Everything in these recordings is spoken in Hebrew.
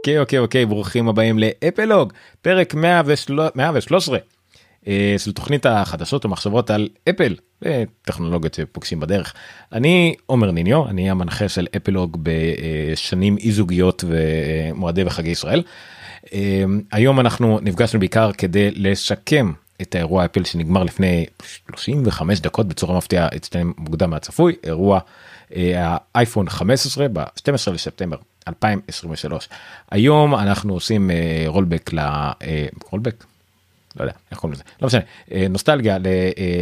אוקיי אוקיי אוקיי ברוכים הבאים לאפלוג פרק 113 אה, של תוכנית החדשות ומחשבות על אפל וטכנולוגיות שפוגשים בדרך. אני עומר ניניו אני המנחה של אפלוג בשנים אי זוגיות ומועדי וחגי ישראל. אה, היום אנחנו נפגשנו בעיקר כדי לשקם את האירוע אפל שנגמר לפני 35 דקות בצורה מפתיעה אצלם מוקדם מהצפוי אירוע אה, האייפון 15 ב-12 לספטמבר 2023. היום אנחנו עושים רולבק ל... רולבק? לא יודע איך קוראים לזה לא משנה נוסטלגיה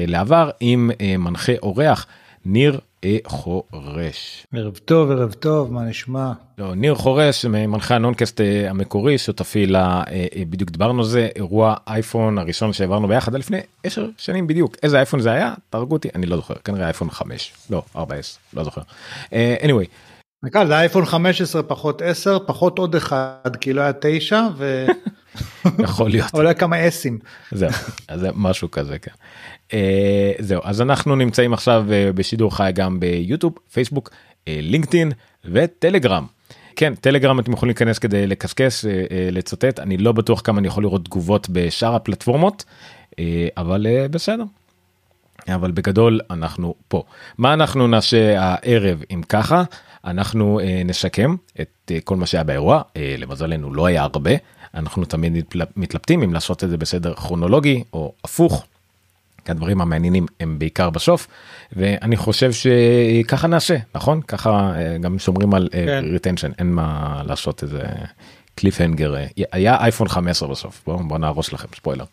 לעבר עם מנחה אורח ניר חורש. ערב טוב ערב טוב מה נשמע? לא, ניר חורש מנחה הנונקאסט המקורי שותפי לה בדיוק דיברנו על זה אירוע אייפון הראשון שהעברנו ביחד לפני 10 שנים בדיוק איזה אייפון זה היה תהרגו אותי אני לא זוכר כנראה אייפון 5 לא 4s לא זוכר. anyway זה אייפון 15 פחות 10 פחות עוד אחד כי לא היה 9 ו... יכול להיות. אולי כמה אסים. זהו, זה משהו כזה כן. אה, זהו אז אנחנו נמצאים עכשיו אה, בשידור חי גם ביוטיוב פייסבוק אה, לינקדאין וטלגרם. כן טלגרם אתם יכולים להיכנס כדי לקסקס לצוטט אני לא בטוח כמה אני יכול לראות תגובות בשאר הפלטפורמות אבל בסדר. אבל בגדול אנחנו פה מה אנחנו נעשה הערב אם ככה אנחנו נשקם את כל מה שהיה באירוע למזלנו לא היה הרבה אנחנו תמיד מתלבטים אם לעשות את זה בסדר כרונולוגי או הפוך. כי הדברים המעניינים הם בעיקר בסוף ואני חושב שככה נעשה נכון ככה גם שומרים על כן. retention אין מה לעשות איזה cliffhanger היה אייפון 15 בסוף בוא, בוא נהרוס לכם ספוילר.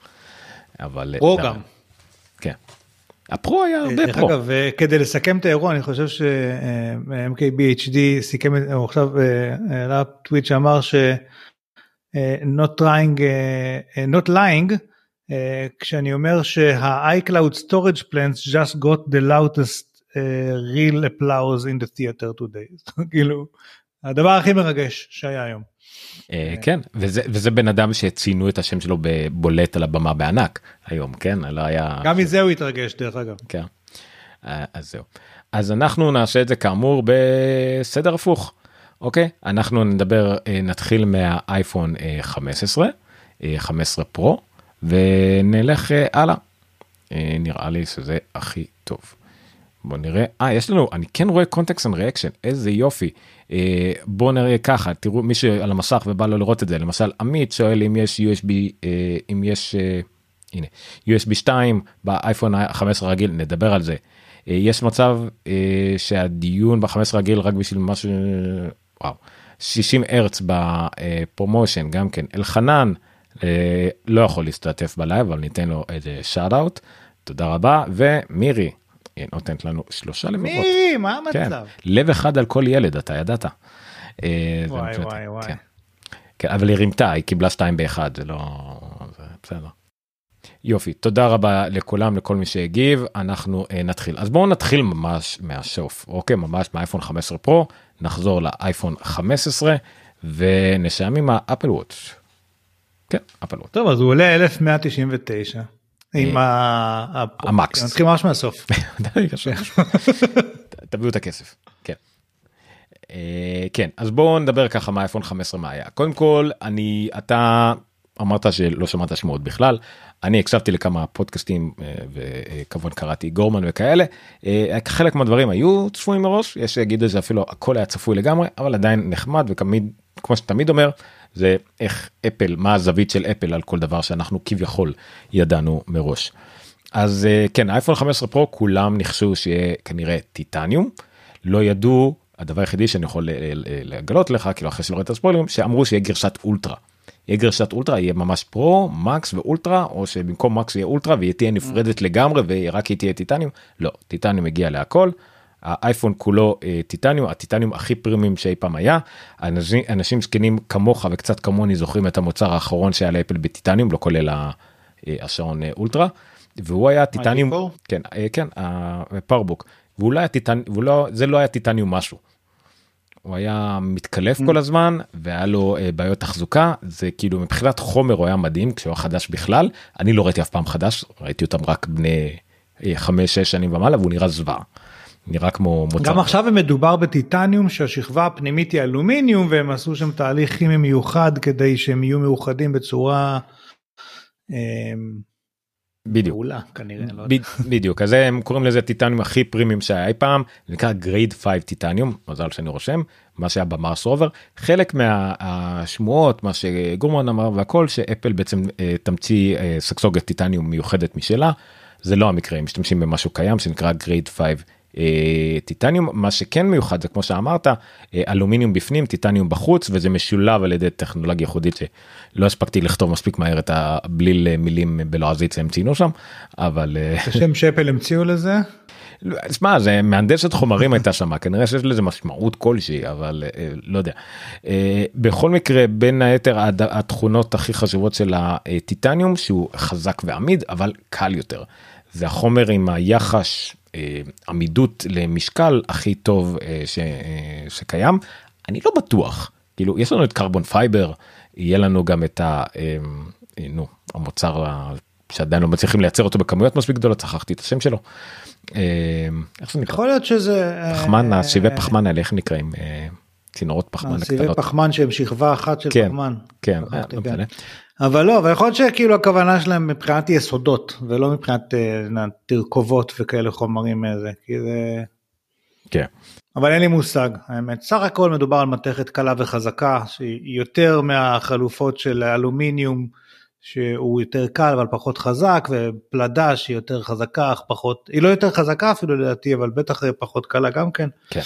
אבל פרו גם. הפרו היה הרבה פרו. אגב כדי לסכם את האירוע אני חושב ש-MKBHD סיכם הוא עכשיו העלה טוויט שאמר ש... not trying, not lying, כשאני אומר שה-iCloud storage plans just got the loudest real applause in the theater today. כאילו, הדבר הכי מרגש שהיה היום. כן. וזה וזה בן אדם שציינו את השם שלו בבולט על הבמה בענק היום כן? לא היה גם מזה הוא התרגש דרך אגב. כן. אז זהו. אז אנחנו נעשה את זה כאמור בסדר הפוך. אוקיי? אנחנו נדבר נתחיל מהאייפון 15 15 פרו ונלך הלאה. נראה לי שזה הכי טוב. בוא נראה. אה יש לנו אני כן רואה context and reaction איזה יופי. בוא נראה ככה תראו מי שעל המסך ובא לו לראות את זה למשל עמית שואל אם יש USB אם יש הנה USB 2 באייפון 15 רגיל נדבר על זה. יש מצב שהדיון ב-15 רגיל רק בשביל משהו וואו 60 הרץ ב ProMotion גם כן. אלחנן לא יכול להשתתף בלייב אבל ניתן לו איזה shout out תודה רבה ומירי נותנת לנו שלושה לבבות. מירי מה כן. המצב? לב אחד על כל ילד אתה ידעת. וואי וואי וואי. כן, אבל היא רימתה היא קיבלה שתיים באחד זה לא זה בסדר. יופי תודה רבה לכולם לכל מי שהגיב אנחנו uh, נתחיל אז בואו נתחיל ממש מהשוף אוקיי ממש מהאייפון 15 פרו נחזור לאייפון 15 ונשאם עם האפל וואץ'. כן אפל וואץ'. טוב אז הוא עולה 1199 עם המקס. נתחיל ממש מהסוף. תביאו את הכסף. כן. כן אז בואו נדבר ככה מה אייפון 15 מה היה קודם כל אני אתה אמרת שלא שמעת שמועות בכלל אני הקשבתי לכמה פודקאסטים וכמובן קראתי גורמן וכאלה חלק מהדברים היו צפויים מראש יש שיגידו שאפילו הכל היה צפוי לגמרי אבל עדיין נחמד ותמיד כמו שתמיד אומר זה איך אפל מה הזווית של אפל על כל דבר שאנחנו כביכול ידענו מראש. אז כן אייפון 15 פרו כולם ניחשו שיהיה כנראה טיטניום לא ידעו הדבר היחידי שאני יכול לגלות לך כאילו אחרי שלא ראית הספוילרים שאמרו שיהיה גרשת אולטרה. יהיה גרשת אולטרה יהיה ממש פרו מקס ואולטרה או שבמקום מקס יהיה אולטרה והיא תהיה נפרדת לגמרי ורק היא תהיה טיטניום לא טיטניום מגיע להכל. האייפון כולו טיטניום הטיטניום הכי פרימים שאי פעם היה. אנשים אנשים זקנים כמוך וקצת כמוני זוכרים את המוצר האחרון שהיה לאפל בטיטניום לא כולל השעון אולטרה. והוא היה טיטניום כן כן הפאורבוק והוא לא היה טיטניום לא זה לא היה טיטניום משהו. הוא היה מתקלף כל הזמן והיה לו בעיות תחזוקה. זה כאילו מבחינת חומר הוא היה מדהים כשהוא היה חדש בכלל. אני לא ראיתי אף פעם חדש ראיתי אותם רק בני 5-6 שנים ומעלה והוא נראה זוועה. נראה כמו מוצר. גם עכשיו מדובר בטיטניום שהשכבה הפנימית היא אלומיניום והם עשו שם תהליך כימי מיוחד כדי שהם יהיו מאוחדים בצורה. אמ, בדיוק. מעולה כנראה. לא ב- בדיוק אז הם קוראים לזה טיטניום הכי פרימיום שהיה אי פעם נקרא grade 5 titanium מזל שאני רושם מה שהיה ב Mars Rover חלק מהשמועות מה שגורמן אמר והכל שאפל בעצם אה, תמציא אה, סקסוגת טיטניום מיוחדת משלה זה לא המקרה הם משתמשים במשהו קיים שנקרא grade 5 אה, titanium מה שכן מיוחד זה כמו שאמרת אה, אלומיניום בפנים טיטניום בחוץ וזה משולב על ידי טכנולוגיה ייחודית שלא הספקתי לכתוב מספיק מהר את הבליל מילים בלועזית שהם ציינו שם אבל אה, שם שאפל המציאו לזה. שמע זה מהנדסת חומרים הייתה שם כנראה שיש לזה משמעות כלשהי אבל אה, לא יודע. אה, בכל מקרה בין היתר התכונות הכי חשובות של הטיטניום שהוא חזק ועמיד אבל קל יותר. זה החומר עם היחס אה, עמידות למשקל הכי טוב אה, ש, אה, שקיים. אני לא בטוח כאילו יש לנו את carbon fiber יהיה לנו גם את ה... אה, אה, נו המוצר שעדיין לא מצליחים לייצר אותו בכמויות מספיק גדולות שכחתי את השם שלו. אה, איך זה נקרא? יכול להיות שזה. אה, פחמן, אה, הסיבי פחמן האלה איך נקראים? אה, צינורות פחמן הקטנות. פחמן שהם שכבה אחת של כן, פחמן. כן, אה, לא כן. משנה. אבל לא, אבל יכול להיות שכאילו הכוונה שלהם מבחינת יסודות ולא מבחינת אה, תרכובות וכאלה חומרים איזה, כי זה... כן. אבל אין לי מושג, האמת. סך הכל מדובר על מתכת קלה וחזקה, שהיא יותר מהחלופות של אלומיניום, שהוא יותר קל אבל פחות חזק, ופלדה שהיא יותר חזקה, אך פחות, היא לא יותר חזקה אפילו לדעתי, אבל בטח פחות קלה גם כן. כן.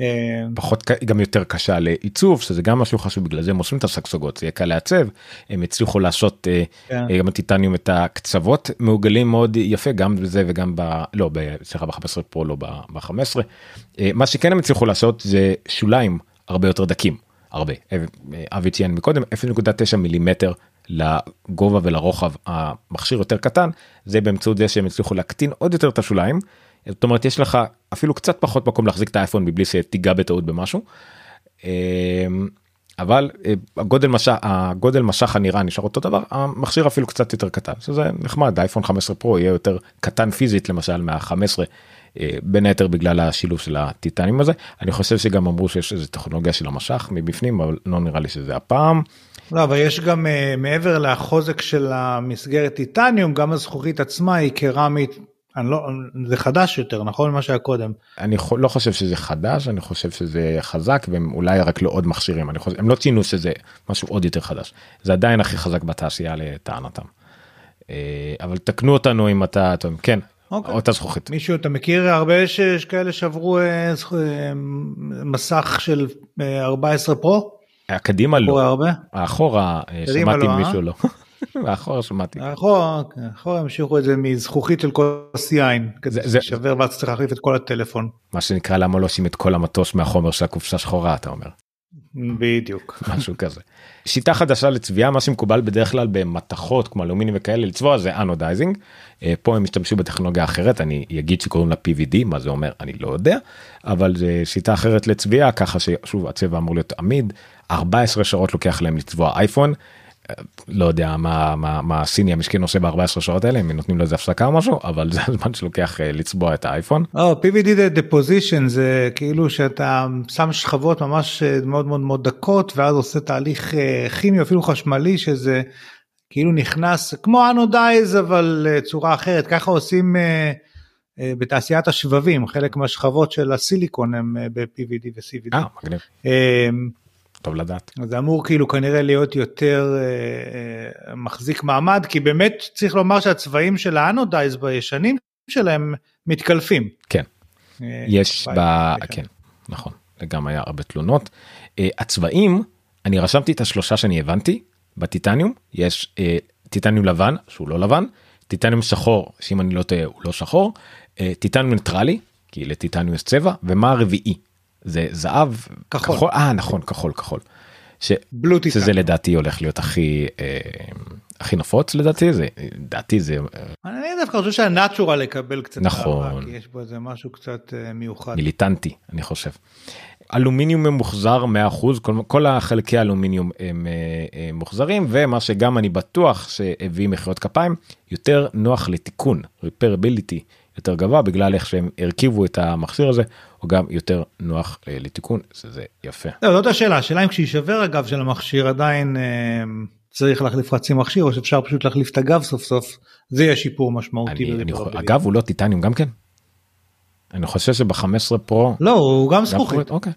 אה, פחות גם יותר קשה לעיצוב שזה גם משהו חשוב בגלל זה הם עושים את הסגסוגות זה יהיה קל לעצב הם הצליחו לעשות אה, כן. אה, גם הטיטניום את הקצוות מעוגלים מאוד יפה גם בזה וגם ב... לא ב- סליחה ב-15 פרו לא ב-15 מה שכן הם הצליחו לעשות זה שוליים הרבה יותר דקים הרבה אבי ציין מקודם 0.9 מילימטר לגובה ולרוחב המכשיר יותר קטן זה באמצעות זה שהם הצליחו להקטין עוד יותר את השוליים. זאת אומרת יש לך אפילו קצת פחות מקום להחזיק את האייפון מבלי שתיגע בטעות במשהו. אמ, אבל אה, הגודל משך הגודל משך הנראה נשאר אותו דבר המכשיר אפילו קצת יותר קטן שזה נחמד האייפון 15 פרו יהיה יותר קטן פיזית למשל מה-15 אה, בין היתר בגלל השילוב של הטיטנים הזה אני חושב שגם אמרו שיש איזה טכנולוגיה של המשך מבפנים אבל לא נראה לי שזה הפעם. לא, אבל יש גם אה, מעבר לחוזק של המסגרת טיטניום, גם הזכוכית עצמה היא קרמית, אני לא, זה חדש יותר, נכון? ממה שהיה קודם. אני חו- לא חושב שזה חדש אני חושב שזה חזק והם אולי רק לא עוד מכשירים אני חושב הם לא ציינו שזה משהו עוד יותר חדש זה עדיין הכי חזק בתעשייה לטענתם. אה, אבל תקנו אותנו אם אתה אתם כן אוקיי. אותה זכוכית מישהו, אתה מכיר הרבה שיש כאלה שעברו אה, אה, מסך של אה, 14 פרו? הקדימה קורה לא הרבה? האחורה אה, קדימה שמעתי לא, אה? מישהו לא. האחורה שמעתי. אחורה, אחורה המשיכו את זה מזכוכית של כוס יין, כדי זה- שווה ואז צריך להחליף את כל הטלפון. מה שנקרא למה לא עושים את כל המטוס מהחומר של הקופסה שחורה אתה אומר בדיוק. משהו כזה. שיטה חדשה לצביעה מה שמקובל בדרך כלל במתכות כמו אלומיניום וכאלה לצבוע זה anodizing. אה, פה הם השתמשו בטכנולוגיה אחרת אני אגיד שקוראים לה PVD מה זה אומר אני לא יודע אבל זה שיטה אחרת לצביעה ככה ששוב הצבע אמור להיות עמיד 14 שעות לוקח להם לצבוע אייפון. אה, לא יודע מה מה מה הסיני המשכן עושה ב-14 שעות האלה אם נותנים לו איזה הפסקה או משהו אבל זה הזמן שלוקח אה, לצבוע את האייפון. לא, PVD זה deposition זה כאילו שאתה שם שכבות ממש אה, מאוד מאוד מאוד דקות ואז עושה תהליך אה, כימי אפילו חשמלי שזה כאילו נכנס כמו אנודייז אבל אה, צורה אחרת ככה עושים אה, אה, בתעשיית השבבים חלק מהשכבות של הסיליקון הם אה, ב-PVD ו-CVD. אה מגניב אה, טוב לדעת. זה אמור כאילו כנראה להיות יותר אה, אה, מחזיק מעמד כי באמת צריך לומר שהצבעים של ה anodize בישנים שלהם מתקלפים. כן. אה, יש ב... ביי. כן, נכון, גם היה הרבה תלונות. Uh, הצבעים, אני רשמתי את השלושה שאני הבנתי, בטיטניום יש uh, טיטניום לבן, שהוא לא לבן, טיטניום שחור, שאם אני לא טועה הוא לא שחור, uh, טיטניום ניטרלי, כי לטיטניום יש צבע, ומה הרביעי? זה זהב, כחול. אה נכון, כחול, כחול. ש... בלו שזה. לדעתי הולך להיות הכי, אה, הכי נפוץ לדעתי, זה, לדעתי זה אה, אני דווקא חושב שהנאצ'ורל יקבל קצת נכון. אהבה, כי יש בו איזה משהו קצת אה, מיוחד. מיליטנטי אני חושב. אלומיניום ממוחזר 100% כל, כל החלקי אלומיניום הם, אה, אה, מוחזרים ומה שגם אני בטוח שהביא מחיאות כפיים יותר נוח לתיקון repairability יותר גבוה בגלל איך שהם הרכיבו את המכשיר הזה הוא גם יותר נוח אה, לתיקון שזה יפה. לא, זאת השאלה השאלה אם כשיישבר הגב של המכשיר עדיין אה, צריך להחליף חצי מכשיר או שאפשר פשוט להחליף את הגב סוף סוף זה יהיה שיפור משמעותי. אגב הוא לא טיטניום גם כן? אני חושב שב-15 פרו לא הוא גם זכוכית. אוקיי.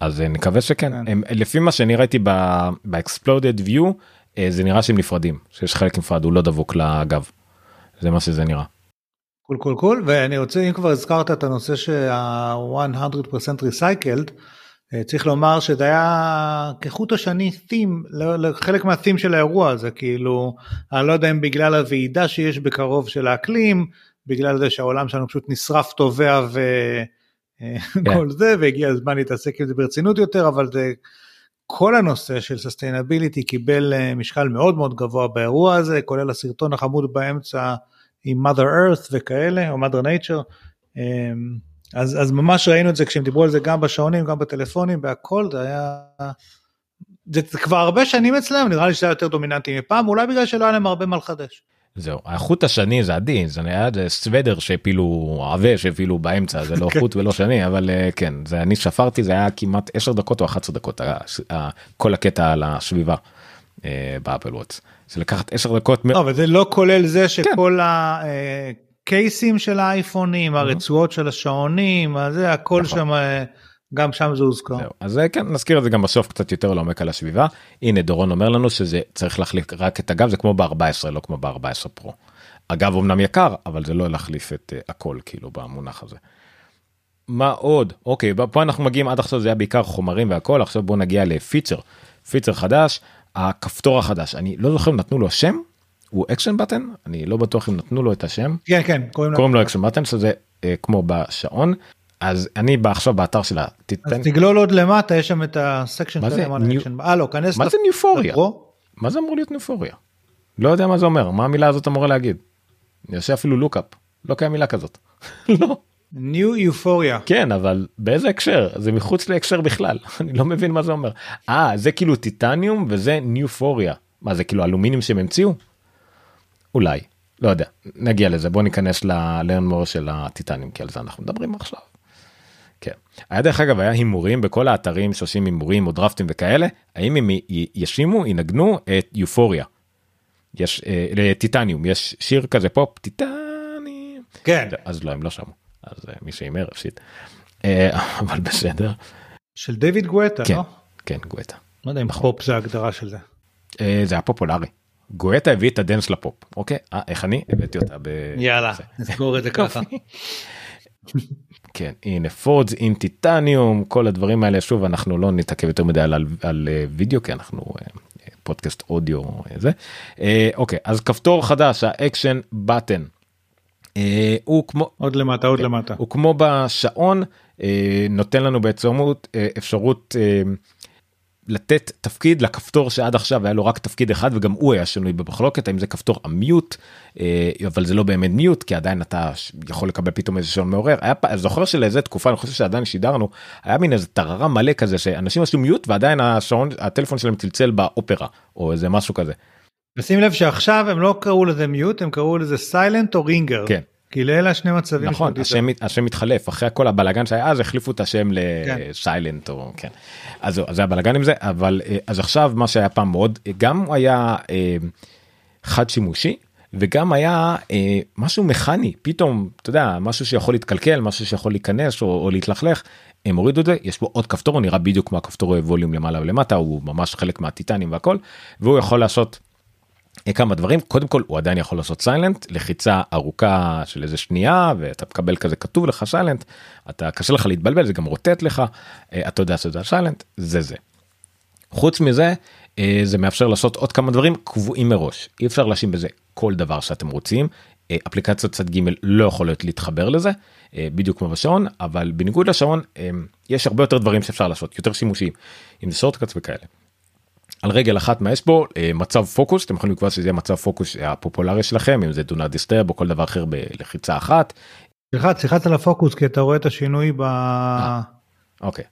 אז אה, נקווה שכן כן. הם, לפי מה שאני ראיתי ב exploded view זה נראה שהם נפרדים שיש חלק נפרד הוא לא דבוק לגב. זה מה שזה נראה. קול קול קול ואני רוצה אם כבר הזכרת את הנושא שה-100% recycled אה, צריך לומר שזה היה כחוט השני theme לחלק מה theme של האירוע הזה כאילו אני לא יודע אם בגלל הוועידה שיש בקרוב של האקלים בגלל זה שהעולם שלנו פשוט נשרף טובע וכל כן. זה והגיע הזמן להתעסק עם זה ברצינות יותר אבל זה כל הנושא של sustainability קיבל אה, משקל מאוד מאוד גבוה באירוע הזה כולל הסרטון החמוד באמצע עם mother earth וכאלה או mother nature אמ, אז, אז ממש ראינו את זה כשהם דיברו על זה גם בשעונים גם בטלפונים בהכל זה היה זה, זה כבר הרבה שנים אצלם נראה לי שזה היה יותר דומיננטי מפעם אולי בגלל שלא היה להם הרבה מה לחדש. זה לא חוט השני זה עדין זה היה סוודר אפילו עבה שהפילו באמצע זה לא כן. חוט ולא שני אבל אה, כן זה אני ספרתי זה היה כמעט 10 דקות או 11 דקות כל הקטע על השביבה אה, באפל וואטס. זה לקחת 10 דקות. לא, אבל זה לא כולל זה שכל כן. הקייסים של האייפונים הרצועות של השעונים זה הכל נכון. שם. גם שם זה הוזכר. אז כן נזכיר את זה גם בסוף קצת יותר לעומק על הסביבה. הנה דורון אומר לנו שזה צריך להחליף רק את הגב זה כמו ב-14 לא כמו ב-14 פרו. הגב אמנם יקר אבל זה לא להחליף את uh, הכל כאילו במונח הזה. מה עוד אוקיי פה אנחנו מגיעים עד עכשיו זה היה בעיקר חומרים והכל עכשיו בוא נגיע לפיצ'ר פיצ'ר חדש הכפתור החדש אני לא זוכר אם נתנו לו שם הוא action button אני לא בטוח אם נתנו לו את השם כן כן קוראים לו action button שזה uh, כמו בשעון אז אני בא עכשיו באתר שלה תתן... אז תגלול עוד למטה יש שם את ה section שלהם על אקשן. אה לא כנס. מה זה newphoria? מה זה אמור להיות newphoria? לא יודע מה זה אומר מה המילה הזאת אמורה להגיד. אני עושה אפילו לוקאפ לא קיים מילה כזאת. לא. ניו יופוריה. כן אבל באיזה הקשר זה מחוץ להקשר בכלל אני לא מבין מה זה אומר. אה זה כאילו טיטניום וזה ניופוריה. מה זה כאילו אלומיניום שהם המציאו? אולי לא יודע נגיע לזה בוא ניכנס ללרנמור של הטיטניום כי על זה אנחנו מדברים עכשיו. כן. היה דרך אגב היה הימורים בכל האתרים שעושים הימורים או דרפטים וכאלה האם הם ישימו ינגנו את יופוריה. יש אה, טיטניום יש שיר כזה פופ טיטניום כן אז לא הם לא שמו אז אה, מי שהימר הפסיד אה, אבל בסדר. של דיוויד גואטה כן, לא? כן גואטה. לא יודע אם נכון. פופ זה הגדרה של זה. אה, זה היה פופולרי. גואטה הביא את הדנס לפופ אוקיי אה, איך אני הבאתי אותה ב... יאללה נסגור את זה ככה. כן הנה forged in titanium כל הדברים האלה שוב אנחנו לא נתעכב יותר מדי על, על אה, וידאו כי אנחנו אה, פודקאסט אודיו זה אה, אוקיי אז כפתור חדש ה action button. הוא כמו עוד למטה עוד כן, למטה הוא כמו בשעון נותן לנו בעצם אפשרות לתת תפקיד לכפתור שעד עכשיו היה לו רק תפקיד אחד וגם הוא היה שנוי במחלוקת האם זה כפתור ה mute אה, אבל זה לא באמת mute כי עדיין אתה יכול לקבל פתאום איזה שעון מעורר היה זוכר שלאיזה תקופה אני חושב שעדיין שידרנו היה מין איזה טררה מלא כזה שאנשים עשו מיוט ועדיין השעון הטלפון שלהם צלצל באופרה או איזה משהו כזה. ושים לב שעכשיו הם לא קראו לזה מיוט הם קראו לזה סיילנט או רינגר. כן. כי לאלה השני מצבים נכון השם, השם מתחלף אחרי כל הבלאגן שהיה אז החליפו את השם לסיילנט כן. או כן אז, אז זה הבלאגן עם זה אבל אה, אז עכשיו מה שהיה פעם מאוד גם היה אה, חד שימושי וגם היה אה, משהו מכני פתאום אתה יודע משהו שיכול להתקלקל משהו שיכול להיכנס או, או להתלכלך הם הורידו את זה יש פה עוד כפתור הוא נראה בדיוק כמו הכפתור ווליום למעלה ולמטה הוא ממש חלק מהטיטנים והכל והוא יכול לעשות כמה דברים קודם כל הוא עדיין יכול לעשות סיילנט לחיצה ארוכה של איזה שנייה ואתה מקבל כזה כתוב לך סיילנט אתה קשה לך להתבלבל זה גם רוטט לך אה, אתה יודע שזה סיילנט זה זה. חוץ מזה אה, זה מאפשר לעשות עוד כמה דברים קבועים מראש אי אפשר להשאיר בזה כל דבר שאתם רוצים אה, אפליקציות צד ג' לא יכולות להתחבר לזה בדיוק כמו בשעון אבל בניגוד לשעון יש הרבה יותר דברים שאפשר לעשות יותר שימושיים זה שורטקאץ וכאלה. על רגל אחת מה יש בו אה, מצב פוקוס אתם יכולים לקבוע שזה יהיה מצב פוקוס הפופולרי שלכם אם זה דונה דיסטרב או כל דבר אחר בלחיצה אחת. סליחה תלחץ על הפוקוס כי אתה רואה את השינוי ב... אוקיי.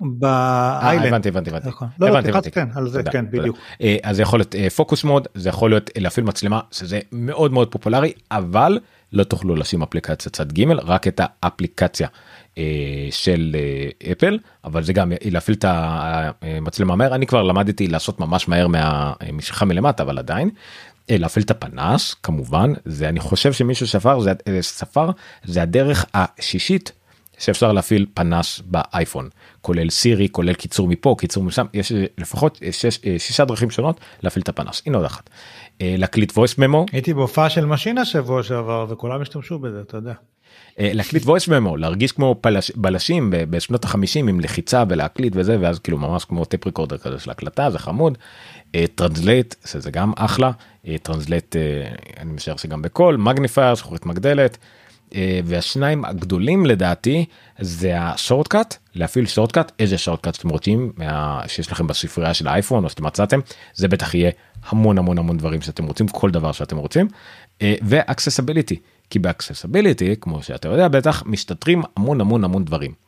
באיילנד. הבנתי הבנתי הבנתי. נכון. לא, לא, תלחץ כן, על זה, תודה, כן. בדיוק. אה, אז זה יכול להיות פוקוס מוד זה יכול להיות להפעיל מצלמה שזה מאוד מאוד פופולרי אבל לא תוכלו לשים אפליקציה צד ג' רק את האפליקציה אה, של אה, אפל אבל זה גם להפעיל את המצלמה מהר אני כבר למדתי לעשות ממש מהר מהמשיכה מלמטה אבל עדיין. אה, להפעיל את הפנס כמובן זה אני חושב שמישהו ספר זה אה, ספר זה הדרך השישית שאפשר להפעיל פנס באייפון כולל סירי כולל קיצור מפה קיצור משם יש אה, לפחות אה, שש, אה, שישה דרכים שונות להפעיל את הפנס הנה עוד אחת. אה, להקליט voice memo הייתי בהופעה של משינה שבוע שעבר וכולם השתמשו בזה, אתה יודע. אה, להקליט voice memo להרגיש כמו פלש, בלשים בשנות החמישים עם לחיצה ולהקליט וזה ואז כאילו ממש כמו tape recorder כזה של הקלטה זה חמוד. translate שזה גם אחלה translate אני משער שגם בקול מגניפייר זכורית מגדלת. אה, והשניים הגדולים לדעתי זה ה shortcut להפעיל shortcut איזה shortcut שאתם רוצים מה... שיש לכם בספרייה של האייפון או שאתם מצאתם זה בטח יהיה המון המון המון דברים שאתם רוצים כל דבר שאתם רוצים ו accessibility כי ב accessibility כמו שאתה יודע בטח מסתתרים המון המון המון דברים.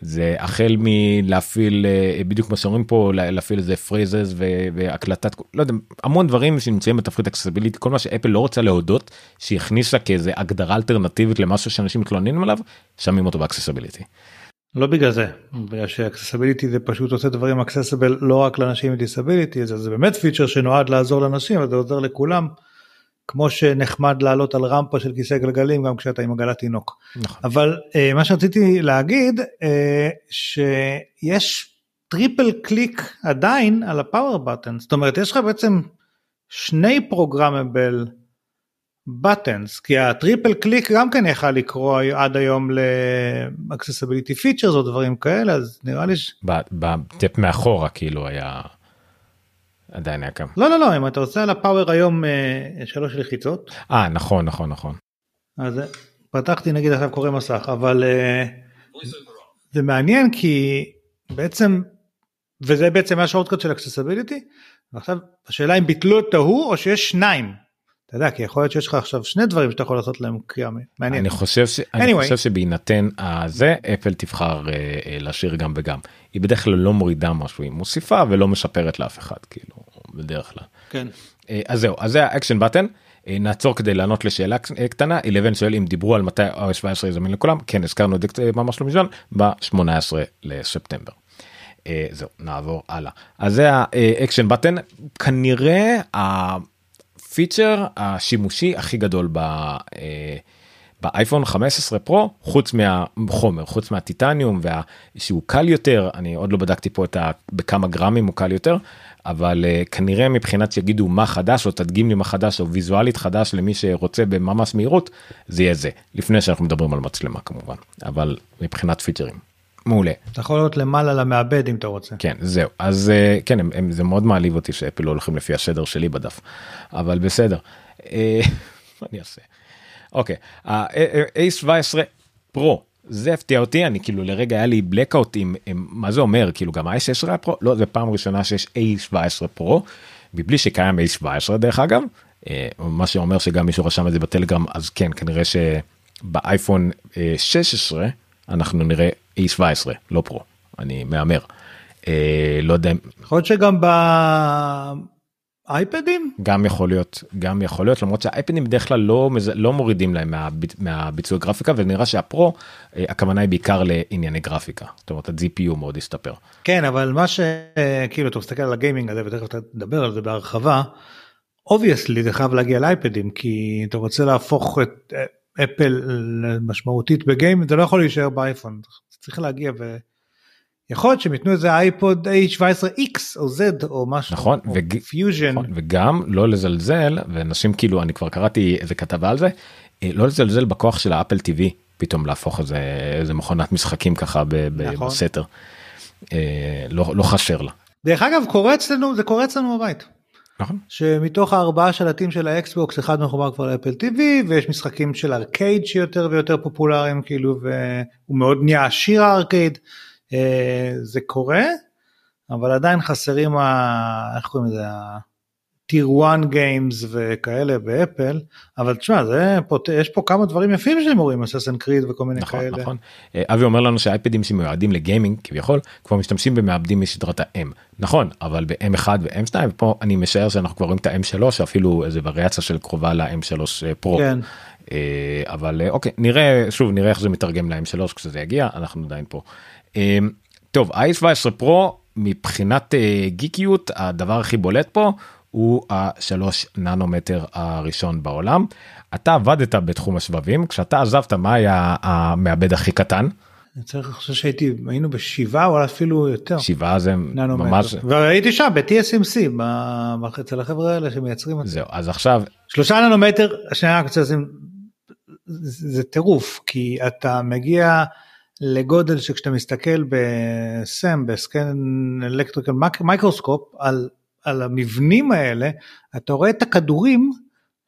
זה החל מלהפעיל אה, בדיוק כמו שאומרים פה לה- להפעיל איזה phrases והקלטת לא יודע המון דברים שנמצאים בתפריט accessibility כל מה שאפל לא רוצה להודות שהיא הכניסה כאיזה הגדרה אלטרנטיבית למשהו שאנשים מתלוננים עליו שמים אותו ב accessibility. לא בגלל זה, בגלל ש accessibility זה פשוט עושה דברים accessible לא רק לאנשים עם disability, זה, זה באמת פיצ'ר שנועד לעזור לאנשים, זה עוזר לכולם. כמו שנחמד לעלות על רמפה של כיסא גלגלים גם כשאתה עם עגלת תינוק. נכון. אבל אה, מה שרציתי להגיד אה, שיש triple click עדיין על ה power button זאת אומרת יש לך בעצם שני programmable buttons כי ה triple click גם כן יכל לקרוא עד היום ל accessibility features או דברים כאלה אז נראה לי ש... ב- ב tap מאחורה כאילו היה עדיין היה כמה. לא לא לא אם אתה עושה על ה power היום אה, שלוש לחיצות אה נכון נכון נכון. אז אה, פתחתי נגיד עכשיו קורא מסך אבל אה, זה מעניין כי בעצם וזה בעצם ה shortcut של accessibility ועכשיו השאלה אם ביטלו את ההוא או שיש שניים. אתה יודע כי יכול להיות שיש לך עכשיו שני דברים שאתה יכול לעשות להם קריאה מעניין. אני חושב ש... אני Anyway. חושב שבהינתן הזה אפל תבחר אה, אה, להשאיר גם וגם היא בדרך כלל לא מורידה משהו היא מוסיפה ולא משפרת לאף אחד כאילו בדרך כלל. כן. אה, אז זהו אז זה ה action button אה, נעצור כדי לענות לשאלה אה, קטנה 11 שואל אם דיברו על מתי iOS 17 זמין לכולם כן הזכרנו את זה אה, ממש לא מזמן ב-18 לספטמבר. אה, זהו נעבור הלאה אז זה ה action button כנראה הפיצ'ר השימושי הכי גדול ב... אה, באייפון 15 פרו חוץ מהחומר חוץ מהטיטניום ושהוא קל יותר אני עוד לא בדקתי פה את ה... בכמה גרמים הוא קל יותר אבל uh, כנראה מבחינת שיגידו מה חדש או תדגים לי מה חדש או ויזואלית חדש למי שרוצה בממש מהירות זה יהיה זה. לפני שאנחנו מדברים על מצלמה כמובן. אבל מבחינת פיצ'רים מעולה. אתה יכול להיות למעלה למעבד אם אתה רוצה. כן זהו. אז אה, כן הם, הם, זה מאוד מעליב אותי שאפל לא הולכים לפי השדר שלי בדף. אבל בסדר. אה, מה אני אעשה. אוקיי. ה-A17 פרו זה הפתיע אותי אני כאילו לרגע היה לי blackout עם, עם מה זה אומר? כאילו גם ה-A16 היה פרו לא זה פעם ראשונה שיש A17 פרו מבלי שקיים A17 דרך אגב. אה, מה שאומר שגם מישהו רשם את זה בטלגרם אז כן כנראה שבאייפון אה, 16 אנחנו נראה A17 לא Pro אני מהמר. אה, לא יודע יכול להיות שגם באייפדים? גם יכול להיות גם יכול להיות למרות שהאייפדים בדרך כלל לא לא מורידים להם מהביצ- מהביצוע גרפיקה ונראה שה Pro אה, הכוונה היא בעיקר לענייני גרפיקה זאת אומרת ה-GPU מאוד הסתפר. כן אבל מה שכאילו אתה מסתכל על ה gaming הזה ותכף אתה תדבר על זה בהרחבה. obviously זה חייב להגיע לאייפדים כי אתה רוצה להפוך את אה, אפל למשמעותית בגיימינג זה לא יכול להישאר באייפון צריך להגיע ו... יכול להיות שהם ייתנו איזה אייפד A17X או Z או משהו נכון, או וג- פיוז'ן נכון, וגם לא לזלזל ואנשים כאילו אני כבר קראתי איזה כתבה על זה אה, לא לזלזל בכוח של האפל TV פתאום להפוך איזה איזה מכונת משחקים ככה ב- ב- נכון. בסתר. אה, לא לא חסר לה. דרך אגב קורה אצלנו זה קורה אצלנו בבית. נכון. שמתוך הארבעה שלטים של האקסבוקס אחד מחובר כבר לאפל TV ויש משחקים של ארקייד שיותר ויותר פופולריים כאילו והוא מאוד נהיה עשיר הארקייד אה, זה קורה אבל עדיין חסרים ה... איך קוראים לזה tier 1 games וכאלה באפל אבל תשמע זה פה יש פה כמה דברים יפים שהם רואים Assassin's Creed וכל מיני נכון, כאלה. נכון. אה, אבי אומר לנו שהאייפדים שמיועדים לגיימינג כביכול כבר משתמשים במעבדים מסדרת ה-M. נכון אבל ב-M1 ו-M2 ופה אני משער שאנחנו כבר רואים את ה-M3 אפילו איזה וריאציה של קרובה ל-M3 פרו. כן. אה, אבל אה, אוקיי נראה שוב נראה איך זה מתרגם ל-M3 כשזה יגיע אנחנו עדיין פה. טוב i17 פרו מבחינת גיקיות הדבר הכי בולט פה הוא השלוש ננומטר הראשון בעולם. אתה עבדת בתחום השבבים כשאתה עזבת מה היה המעבד הכי קטן אני צריך לחשוב שהייתי היינו בשבעה או אפילו יותר. שבעה זה ננומטר. ממש והייתי שם ב-TSMC אצל החבר'ה האלה שמייצרים את זה. זהו אז עכשיו שלושה ננומטר שנייה אני רוצה לשים זה זה טירוף כי אתה מגיע לגודל שכשאתה מסתכל ב SEM ב scan electrical microscope על, על המבנים האלה אתה רואה את הכדורים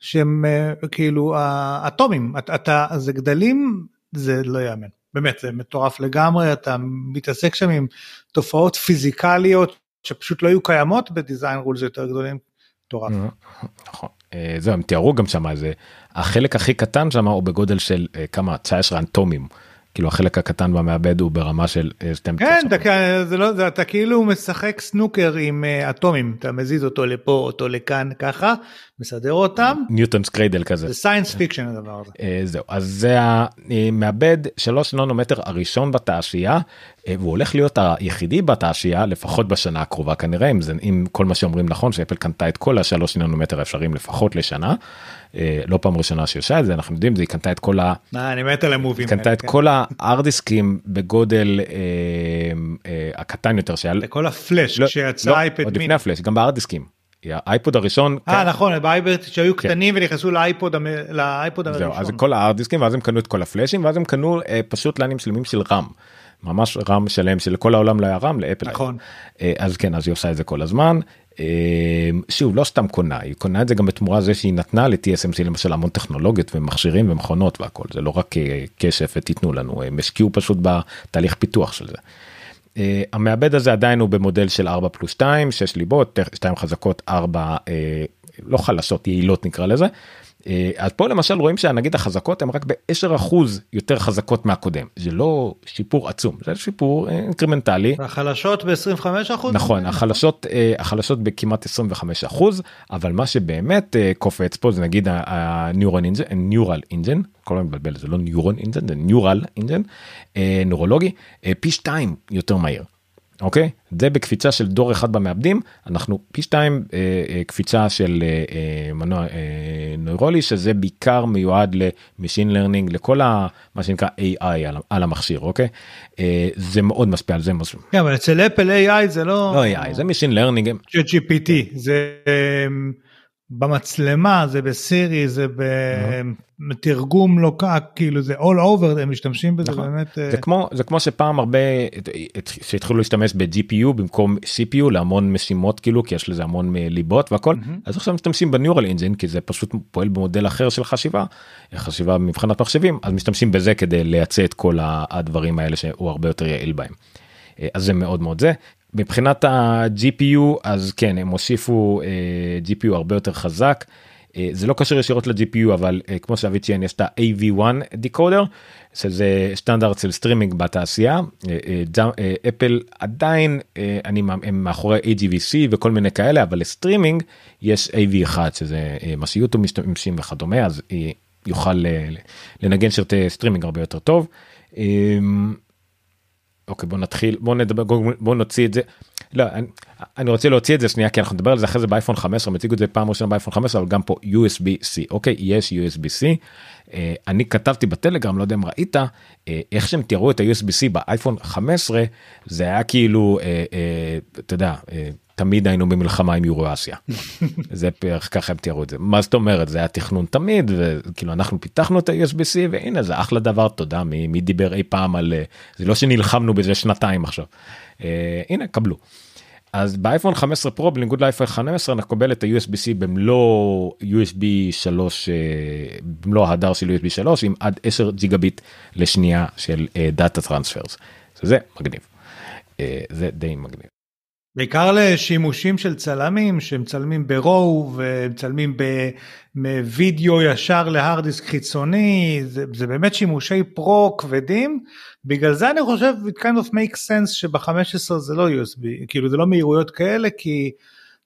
שהם אה, כאילו האטומים אתה, אתה זה גדלים זה לא יאמן. באמת זה מטורף לגמרי אתה מתעסק שם עם תופעות פיזיקליות שפשוט לא היו קיימות בדיזיין רולס יותר גדולים. מטורף. נכון. אה, זהו הם תיארו גם שם זה החלק הכי קטן שם הוא בגודל של אה, כמה? 19 אנטומים כאילו החלק הקטן במעבד הוא ברמה של אה, 12. כן, אתה, זה לא, זה, אתה כאילו משחק סנוקר עם uh, אטומים, אתה מזיז אותו לפה, אותו לכאן, ככה, מסדר אותם. Newton's cradle כזה. זה science fiction הדבר הזה. אה, זהו, אז זה המעבד 3 ננומטר הראשון בתעשייה, אה, והוא הולך להיות היחידי בתעשייה לפחות בשנה הקרובה כנראה, אם, זה, אם כל מה שאומרים נכון, שאפל קנתה את כל השלוש ננומטר האפשריים לפחות לשנה. אה, לא פעם ראשונה שהיא עושה את זה, אנחנו יודעים, זה היא קנתה את כל ה... אה, אני מת על ה moveים. קנתה את כן. כל הארד דיסקים בגודל אה, אה, הקטן יותר שהיה... לכל הפלאש לא, שיצא אייפוד עוד מיני. לפני הפלאש, גם בהארד דיסקים. האייפוד הראשון, אה כן, נכון, באייפד שהיו קטנים ונכנסו לאייפוד זהו, אז הראשון. כל הארדיסקים ואז הם קנו את כל הפלאשים ואז הם קנו אה, פשוט לנים שלמים של רם. ממש רם שלם שלכל העולם לא היה רם לאפל. נכון. אה, אז כן אז היא עושה את זה כל הזמן. אה, שוב לא סתם קונה היא קונה את זה גם בתמורה זה שהיא נתנה ל-TSMC למשל המון טכנולוגיות ומכשירים ומכונות והכל זה לא רק כסף ותיתנו לנו הם השקיעו פשוט בתהליך פיתוח של זה. אה, המעבד הזה עדיין הוא במודל של 4 פלוס 2 6 ליבות 2 חזקות 4 אה, לא חלשות יעילות נקרא לזה. אה, אז פה למשל רואים שנגיד החזקות הן רק ב-10% יותר חזקות מהקודם זה לא שיפור עצום זה שיפור אה, אינקרמנטלי. והחלשות ב-25 אחוז? נכון החלשות החלשות בכמעט 25 אחוז אבל מה שבאמת אה, קופץ פה זה נגיד engine neural engine כל הזמן מבלבל זה לא neuron engine זה neural engine נוירולוגי פי שתיים יותר מהיר. אוקיי? זה בקפיצה של דור אחד במעבדים. אנחנו פי שתיים אה, אה, קפיצה של אה, אה, מנוע אה, נוירולי שזה בעיקר מיועד ל machine learning לכל ה, מה שנקרא AI על, על המכשיר אוקיי? אה, זה מאוד משפיע על זה משהו. כן, אבל אצל אפל AI זה לא... לא AI זה machine learning GPT זה אמ, במצלמה זה בסירי זה בתרגום לא כך כאילו זה all over הם משתמשים בזה נכון. באמת אה, זה כמו זה כמו שפעם הרבה שהתחילו להשתמש ב-GPU במקום CPU להמון משימות כאילו כי יש לזה המון אה, ליבות והכל מהמם. אז עכשיו משתמשים בניורל אינג'ין כי זה פשוט פועל במודל אחר של חשיבה חשיבה מבחינת מחשבים אז משתמשים בזה כדי לייצא את כל הדברים האלה שהוא הרבה יותר יעיל בהם. אה, אז זה מאוד מאוד זה. מבחינת ה-GPU אז כן הם הוסיפו אה, GPU הרבה יותר חזק. אה, זה לא קשור ישירות ל-GPU אבל אה, כמו שאבי ציין יש את ה-AV1 decoder שזה סטנדרט של סטרימינג בתעשייה אה, אה, ג'ם- אה, אפל עדיין אה, אני הם מאחורי HEVC וכל מיני כאלה אבל לסטרימינג יש AV1 שזה אה, מה שיוטיוב משתמשים וכדומה אז אה, יוכל אה, לנגן שרתי סטרימינג הרבה יותר טוב. אוקיי בוא נתחיל בוא נדבר בוא, נוציא את זה. לא אני, אני רוצה להוציא את זה שנייה כי אנחנו נדבר על זה אחרי זה באייפון 15 הם הציגו את זה פעם ראשונה באייפון 15 אבל גם פה USB-C אוקיי יש USB-C. אה, אני כתבתי בטלגרם לא יודע אם ראית אה, איך שהם תיארו את ה-USB-C באייפון 15 זה היה כאילו אה, אה, אתה יודע אה, תמיד היינו במלחמה עם יורו-אסיה. זה בערך ככה הם תיארו את זה מה זאת אומרת זה היה תכנון תמיד וכאילו אנחנו פיתחנו את ה-USB-C והנה זה אחלה דבר תודה מי, מי דיבר אי פעם על אה, זה לא שנלחמנו בזה שנתיים עכשיו. אה, הנה קבלו. אז באייפון 15 פרו בניגוד לאייפון 15 אנחנו נקבל את ה-USB-C במלוא USB 3 אה, במלוא ההדר של USB 3 עם עד 10 ג'יגה ביט לשנייה של data transfers. זה מגניב. אה, זה די מגניב. בעיקר לשימושים של צלמים שמצלמים ב RAW ומצלמים בווידאו ישר להארד דיסק חיצוני זה, זה באמת שימושי pro כבדים בגלל זה אני חושב it kind of make sense שב-15 זה לא USB כאילו זה לא מהירויות כאלה כי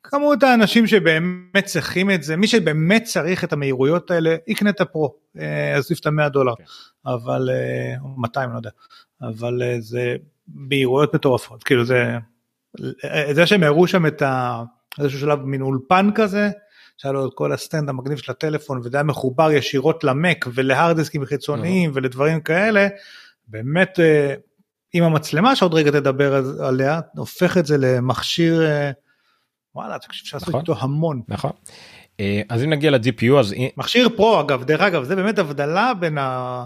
כמות האנשים שבאמת צריכים את זה מי שבאמת צריך את המהירויות האלה יקנה את הפרו אז יוסיף את ה-100 דולר okay. כן. אבל 200 לא יודע אבל זה מהירויות מטורפות כאילו זה. זה שהם הראו שם את ה... איזשהו שלב מין אולפן כזה, שהיה לו את כל הסטנד המגניב של הטלפון וזה היה מחובר ישירות למק ולהרדסקים חיצוניים ולדברים כאלה, באמת אה, עם המצלמה שעוד רגע תדבר עליה, הופך את זה למכשיר, אה, וואלה, תקשיב שעשו נכון, איתו המון. נכון. אה, אז אם נגיע ל-GPU אז... מכשיר פרו אגב, דרך אגב, זה באמת הבדלה בין ה...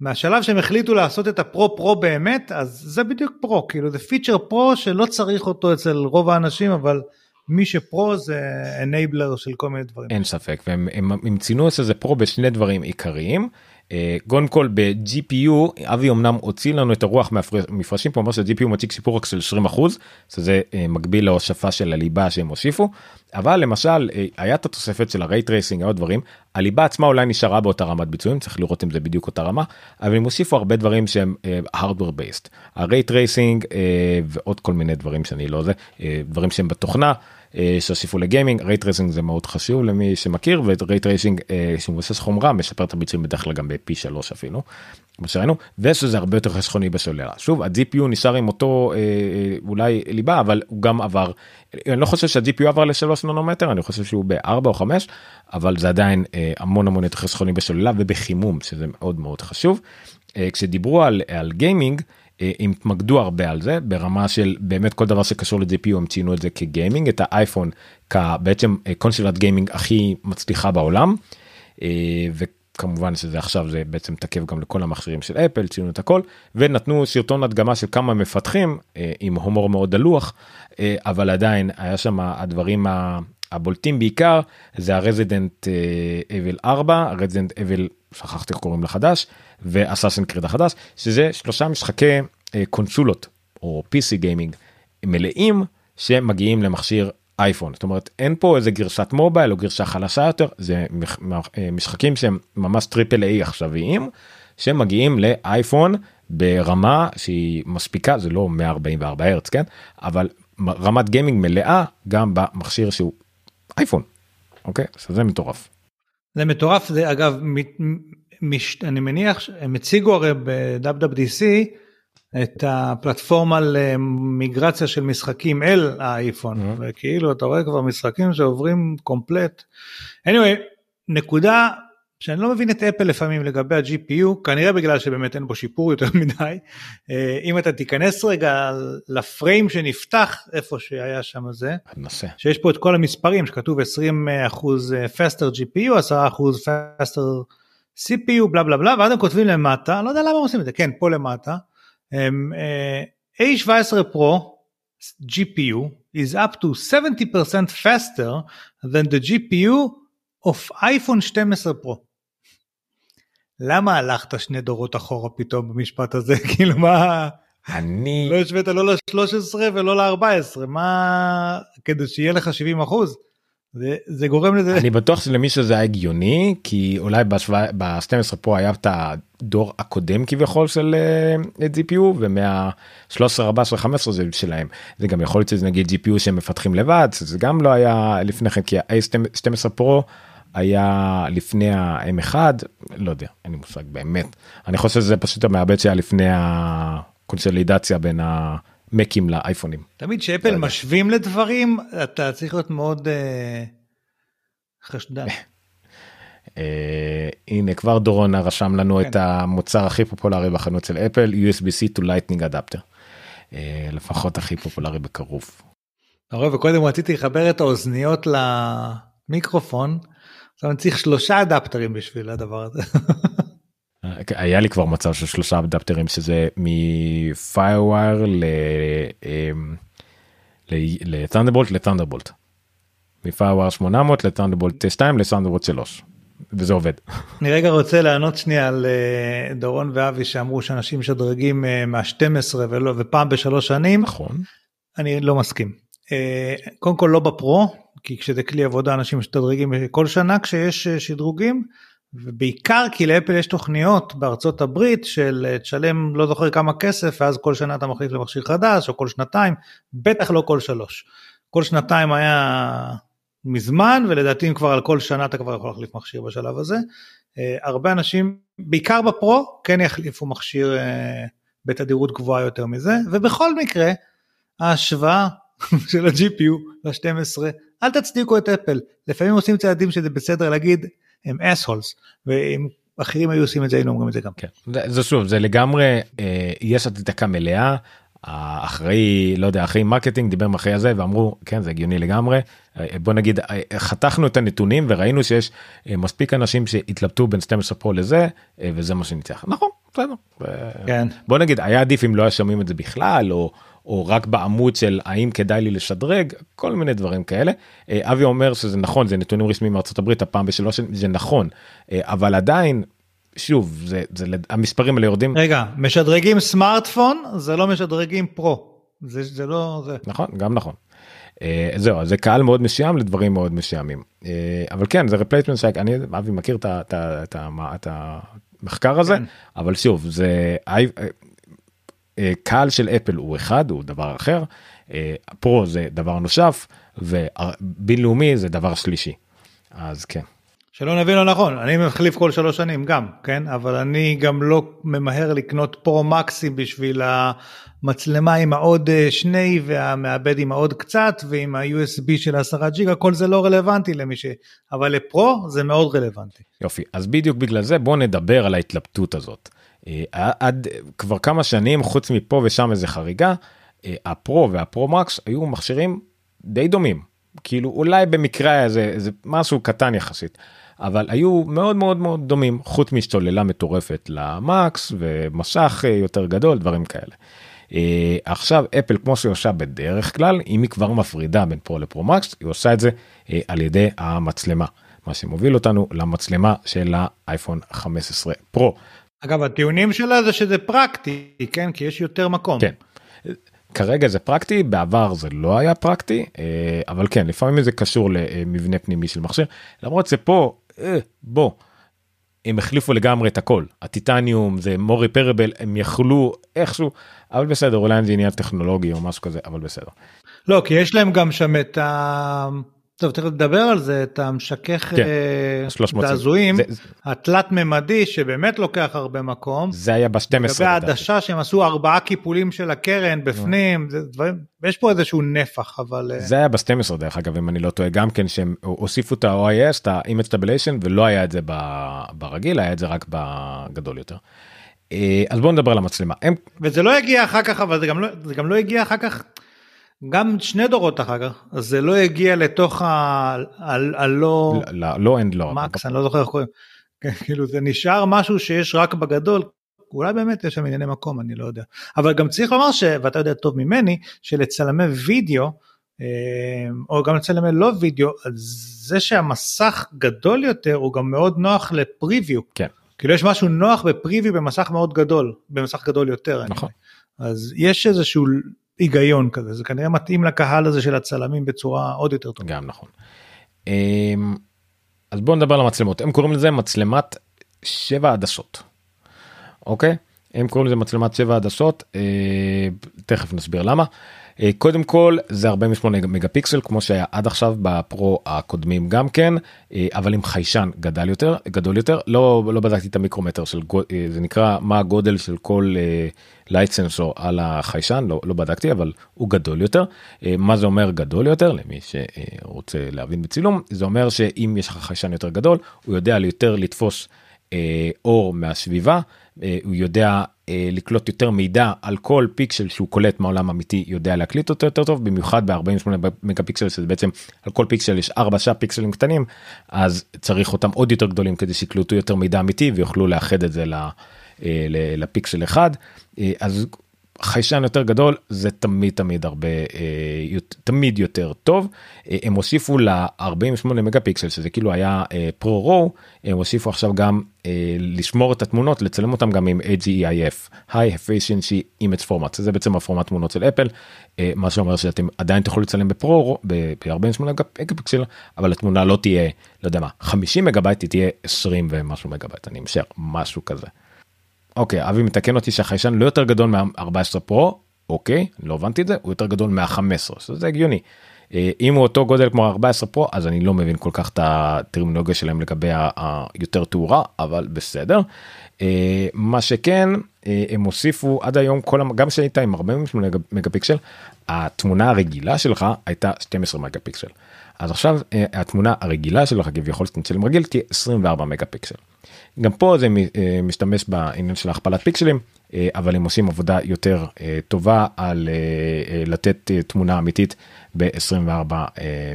מהשלב שהם החליטו לעשות את הפרו pro באמת אז זה בדיוק פרו כאילו זה פיצ'ר pro שלא צריך אותו אצל רוב האנשים אבל מי שפרו זה enabler של כל מיני דברים. אין ספק והם הם, הם ציינו את זה פרו בשני דברים עיקריים קודם כל ב-GPU אבי אמנם הוציא לנו את הרוח מהמפרשים פה אומר ש-GPU מציג שיפור רק של 20 אחוז שזה אה, מקביל להוספה של הליבה שהם הוסיפו אבל למשל אה, היה את התוספת של ה ray tracing עוד דברים. הליבה עצמה אולי נשארה באותה רמת ביצועים צריך לראות אם זה בדיוק אותה רמה אבל הם הוסיפו הרבה דברים שהם hardware based. ה ray tracing ועוד כל מיני דברים שאני לא זה דברים שהם בתוכנה. אה, שהוסיפו לגיימינג ray tracing זה מאוד חשוב למי שמכיר ו ray tracing אה, שמבוסס חומרה משפר את הביצועים בדרך כלל גם בפי שלוש אפילו. כמו שראינו ושזה הרבה יותר חסכוני בסולרה שוב ה-GPU נשאר עם אותו אה, אולי ליבה אבל הוא גם עבר אני לא חושב שה-GPU עבר לשלוש ננומטר אני חושב שהוא בארבע או חמש אבל זה עדיין המון המון יותר חסכוני בסוללה ובחימום שזה מאוד מאוד חשוב. כשדיברו על, על גיימינג הם התמקדו הרבה על זה ברמה של באמת כל דבר שקשור ל-GPU הם ציינו את זה כגיימינג את האייפון כבעצם קונסולת גיימינג הכי מצליחה בעולם. אה, וכמובן שזה עכשיו זה בעצם תקף גם לכל המכשירים של אפל ציינו את הכל ונתנו סרטון הדגמה של כמה מפתחים אה, עם הומור מאוד דלוח אה, אבל עדיין היה שם הדברים הבולטים בעיקר זה הרזידנט אבל 4 הרזידנט אבל שכחתי איך קוראים לחדש ואסאסן קריד החדש שזה שלושה משחקי אה, קונסולות או PC גיימינג מלאים שמגיעים למכשיר אייפון זאת אומרת אין פה איזה גרסת mobile או גרסה חלשה יותר זה אה, משחקים שהם ממש triple A עכשוויים שמגיעים לאייפון ברמה שהיא מספיקה זה לא 144 הרץ כן? אבל רמת גיימינג מלאה גם במכשיר שהוא אייפון אוקיי? זה מטורף. זה מטורף זה אגב אני מניח שהם הציגו הרי ב-WWDC את הפלטפורמה למיגרציה של משחקים אל האייפון mm-hmm. וכאילו אתה רואה כבר משחקים שעוברים קומפלט. anyway נקודה שאני לא מבין את אפל לפעמים לגבי ה-GPU כנראה בגלל שבאמת אין בו שיפור יותר מדי אה, אם אתה תיכנס רגע לפריים שנפתח איפה שהיה שם זה ננסה. שיש פה את כל המספרים שכתוב 20% faster GPU 10% faster CPU בלה בלה בלה ואז הם כותבים למטה לא יודע למה הם עושים את זה כן פה למטה uh, A17 Pro GPU is up to 70% faster than the GPU of iPhone 12 Pro. למה הלכת שני דורות אחורה פתאום במשפט הזה כאילו מה אני לא השווית לא ל-13 ולא ל-14 מה כדי שיהיה לך 70 אחוז. זה, זה גורם לזה. אני בטוח שלמישהו זה היה הגיוני כי אולי ב-12 פה היה את הדור הקודם כביכול של uh, GPU ומה 13 14 15 זה שלהם. זה גם יכול להיות שזה נגיד GPU שהם מפתחים לבד זה גם לא היה לפני כן כי ה-A12 פרו היה לפני ה-M1 לא יודע אין לי מושג באמת. אני חושב שזה פשוט המעבד שהיה לפני הקונסולידציה בין ה... מקים לאייפונים. תמיד שאפל משווים לדברים אתה צריך להיות מאוד אה, חשדן. אה, הנה כבר דורונה רשם לנו כן. את המוצר הכי פופולרי בחנות של אפל USB-C to lightning adapter. אה, לפחות הכי פופולרי בקרוב. אתה רואה וקודם רציתי לחבר את האוזניות למיקרופון. עכשיו אני צריך שלושה אדפטרים בשביל הדבר הזה. היה לי כבר מצב של שלושה אדפטרים שזה מ FireWire ל Thunderbolt ל Thunderbolt. מ FireWire 800 ל Thunderbolt 2 ל Thunderbolt 3. וזה עובד. אני רגע רוצה לענות שנייה על אה, דורון ואבי שאמרו שאנשים משדרגים אה, מה-12 ולא ופעם בשלוש שנים. נכון. אני לא מסכים. קודם כל לא בפרו, כי כשזה כלי עבודה אנשים משתדרגים כל שנה כשיש שדרוגים, ובעיקר כי לאפל יש תוכניות בארצות הברית של תשלם לא זוכר כמה כסף ואז כל שנה אתה מחליט למכשיר חדש או כל שנתיים, בטח לא כל שלוש. כל שנתיים היה מזמן ולדעתי כבר על כל שנה אתה כבר יכול להחליף מכשיר בשלב הזה. אה, הרבה אנשים בעיקר בפרו כן יחליפו מכשיר אה, בתדירות גבוהה יותר מזה ובכל מקרה ההשוואה של ה-GPU ל-12 אל תצדיקו את אפל לפעמים עושים צעדים שזה בסדר להגיד הם assholes ואם אחרים היו עושים את זה היינו אומרים את זה גם כן זה שוב זה לגמרי אה, יש הצדקה מלאה האחראי לא יודע אחראי marketing דיבר עם אחראי הזה ואמרו כן זה הגיוני לגמרי אה, בוא נגיד אה, חתכנו את הנתונים וראינו שיש אה, מספיק אנשים שהתלבטו בין 12 פרו לזה וזה מה שניצח נכון בסדר כן. בוא נגיד היה עדיף אם לא היה שומעים את זה בכלל או. או רק בעמוד של האם כדאי לי לשדרג כל מיני דברים כאלה. אבי אומר שזה נכון זה נתונים רשמיים מארצות הברית הפעם בשלוש זה נכון. אבל עדיין שוב זה זה המספרים האלה יורדים. רגע משדרגים סמארטפון זה לא משדרגים פרו. זה זה לא זה נכון גם נכון. אה, זהו זה קהל מאוד מסוים לדברים מאוד מסוימים. אה, אבל כן זה replacement שאני אבי מכיר את, המחקר הזה כן. אבל שוב זה קהל של אפל הוא אחד הוא דבר אחר uh, פרו זה דבר נוסף ובינלאומי זה דבר שלישי אז כן. שלא נבין לא נכון, אני מחליף כל שלוש שנים גם, כן? אבל אני גם לא ממהר לקנות פרו מקסים בשביל המצלמה עם העוד אה, שני והמעבד עם העוד קצת ועם ה-USB של 10 ג'יגה, כל זה לא רלוונטי למי ש... אבל לפרו זה מאוד רלוונטי. יופי, אז בדיוק בגלל זה בוא נדבר על ההתלבטות הזאת. אה, עד כבר כמה שנים, חוץ מפה ושם איזה חריגה, אה, הפרו והפרו מקס היו מכשירים די דומים. כאילו אולי במקרה היה איזה משהו קטן יחסית. אבל היו מאוד מאוד מאוד דומים חוץ משתוללה מטורפת למקס ומשך אה, יותר גדול דברים כאלה. עכשיו אפל כמו שהיא עושה בדרך כלל אם היא כבר מפרידה בין פרו לפרו מקס היא עושה את זה על ידי המצלמה מה שמוביל אותנו למצלמה של האייפון 15 פרו. אגב הטיעונים שלה זה שזה פרקטי כן כי יש יותר מקום. כן. כרגע זה פרקטי בעבר זה לא היה פרקטי אבל כן לפעמים זה קשור למבנה פנימי של מכשיר למרות שפה אה, בוא. הם החליפו לגמרי את הכל הטיטניום זה מורי פרבל הם יכלו איכשהו אבל בסדר אולי זה עניין טכנולוגי או משהו כזה אבל בסדר. לא כי יש להם גם שם את ה... טוב תכף נדבר על זה את המשכך כן, אה, זעזועים. התלת ממדי שבאמת לוקח הרבה מקום. זה היה ב-12 לגבי העדשה שהם עשו ארבעה קיפולים של הקרן בפנים יש פה איזשהו נפח אבל אה, זה היה ב-12 דרך אגב אם אני לא טועה גם כן שהם הוסיפו את ה-OIS את ה-Image Stabilization ולא היה את זה ברגיל היה את זה רק בגדול יותר. אה, אז בוא נדבר על המצלמה. וזה לא הגיע אחר כך אבל זה גם לא זה גם לא הגיע אחר כך גם שני דורות אחר כך זה לא הגיע לתוך הלא לא אין לא. מקס אני לא זוכר איך קוראים. כן, כאילו זה נשאר משהו שיש רק בגדול. אולי באמת יש שם ענייני מקום אני לא יודע. אבל גם צריך לומר ש... ואתה יודע טוב ממני שלצלמי וידאו אה, או גם לצלמי לא וידאו זה שהמסך גדול יותר הוא גם מאוד נוח לפריוויו. כן. כאילו יש משהו נוח בפריוויו במסך מאוד גדול במסך גדול יותר נכון. אז יש איזשהו היגיון כזה זה כנראה מתאים לקהל הזה של הצלמים בצורה עוד יותר טובה. גם נכון. אמ, אז בואו נדבר על המצלמות הם קוראים לזה מצלמת שבע עדשות. אוקיי הם קוראים לזה מצלמת שבע עדשות אה, תכף נסביר למה. אה, קודם כל זה 48 מגה פיקסל כמו שהיה עד עכשיו בפרו הקודמים גם כן אה, אבל עם חיישן גדל יותר גדול יותר. לא לא בדקתי את המיקרומטר של אה, זה נקרא מה הגודל של כל light sensor על החיישן לא, לא בדקתי אבל הוא גדול יותר. מה זה אומר גדול יותר? למי שרוצה להבין בצילום זה אומר שאם יש לך חיישן יותר גדול הוא יודע יותר לתפוס אור מהסביבה הוא יודע לקלוט יותר מידע על כל פיקסל שהוא קולט מהעולם אמיתי יודע להקליט אותו יותר טוב במיוחד ב-48 מגה פיקסל שזה בעצם על כל פיקסל יש 4 שעה פיקסלים קטנים אז צריך אותם עוד יותר גדולים כדי שיקלטו יותר מידע אמיתי ויוכלו לאחד את זה אה, לפיקסל אחד. אה, אז חיישן יותר גדול זה תמיד תמיד הרבה אה, תמיד יותר טוב. אה, הם הוסיפו ל-48 מגה פיקסל שזה כאילו היה אה, פרו רו הם הוסיפו עכשיו גם לשמור את התמונות לצלם אותם גם עם AGIF high efficiency image format. זה בעצם הפורמט תמונות של אפל. מה שאומר שאתם עדיין תוכלו לצלם בפרו ב-48 מגה פיקסל אבל התמונה לא תהיה לא יודע מה 50 מגה בייט היא תהיה 20 ומשהו מגה בייט אני משער משהו כזה. אוקיי אבי מתקן אותי שהחיישן לא יותר גדול מה-14 פרו אוקיי לא הבנתי את זה הוא יותר גדול מה-15 שזה הגיוני. אה, אם הוא אותו גודל כמו 14 פרו אז אני לא מבין כל כך את הטרמינולוגיה שלהם לגבי היותר תאורה אבל בסדר. אה, מה שכן אה, הם הוסיפו עד היום כל גם כשהיית עם 48 מגה פיקסל התמונה הרגילה שלך הייתה 12 מגה פיקסל. אז עכשיו התמונה הרגילה שלך כביכול סטנצלים רגיל תהיה 24 מגה פיקסל. גם פה זה אה, משתמש בעניין של הכפלת פיקסלים אה, אבל הם עושים עבודה יותר אה, טובה על לתת תמונה אמיתית ב-24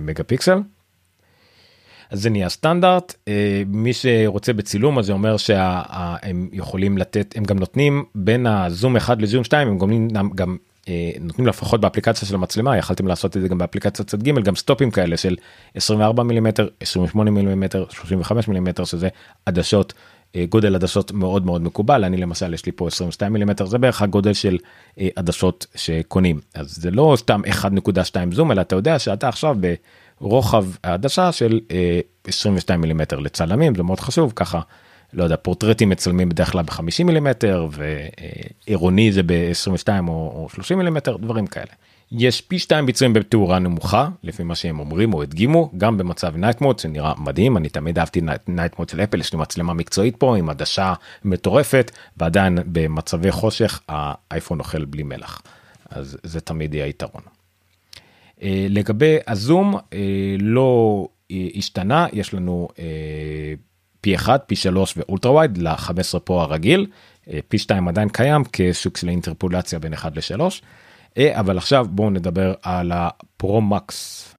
מגה פיקסל. אז זה נהיה סטנדרט מי שרוצה בצילום אז זה אומר שהם יכולים לתת הם גם נותנים בין הזום 1 לזום 2 הם גם, גם נותנים לפחות באפליקציה של המצלמה יכלתם לעשות את זה גם באפליקציה צד ג' גם סטופים כאלה של 24 מילימטר 28 מילימטר 35 מילימטר שזה עדשות אה, גודל עדשות מאוד מאוד מקובל. אני למשל יש לי פה 22 מילימטר זה בערך הגודל של אה, עדשות שקונים. אז זה לא סתם 1.2 זום אלא אתה יודע שאתה עכשיו ברוחב העדשה של 22 אה, מילימטר לצלמים זה מאוד חשוב ככה לא יודע פורטרטים מצלמים בדרך כלל ב-50 מילימטר ועירוני זה ב-22 או 30 מילימטר דברים כאלה. יש פי שתיים ביצועים בתאורה נמוכה לפי מה שהם אומרים או הדגימו גם במצב night mode שנראה מדהים אני תמיד אהבתי night mode של אפל יש לי מצלמה מקצועית פה עם עדשה מטורפת ועדיין במצבי חושך האייפון אוכל בלי מלח אז זה תמיד יהיה יתרון. אה, לגבי הזום אה, לא השתנה יש לנו אה, פי 1 פי 3 ואולטרה ווייד ל-15 פה הרגיל פי 2 עדיין קיים כשוק של אינטרפולציה בין 1 ל-3. אה, אבל עכשיו בואו נדבר על הפרו-מקס.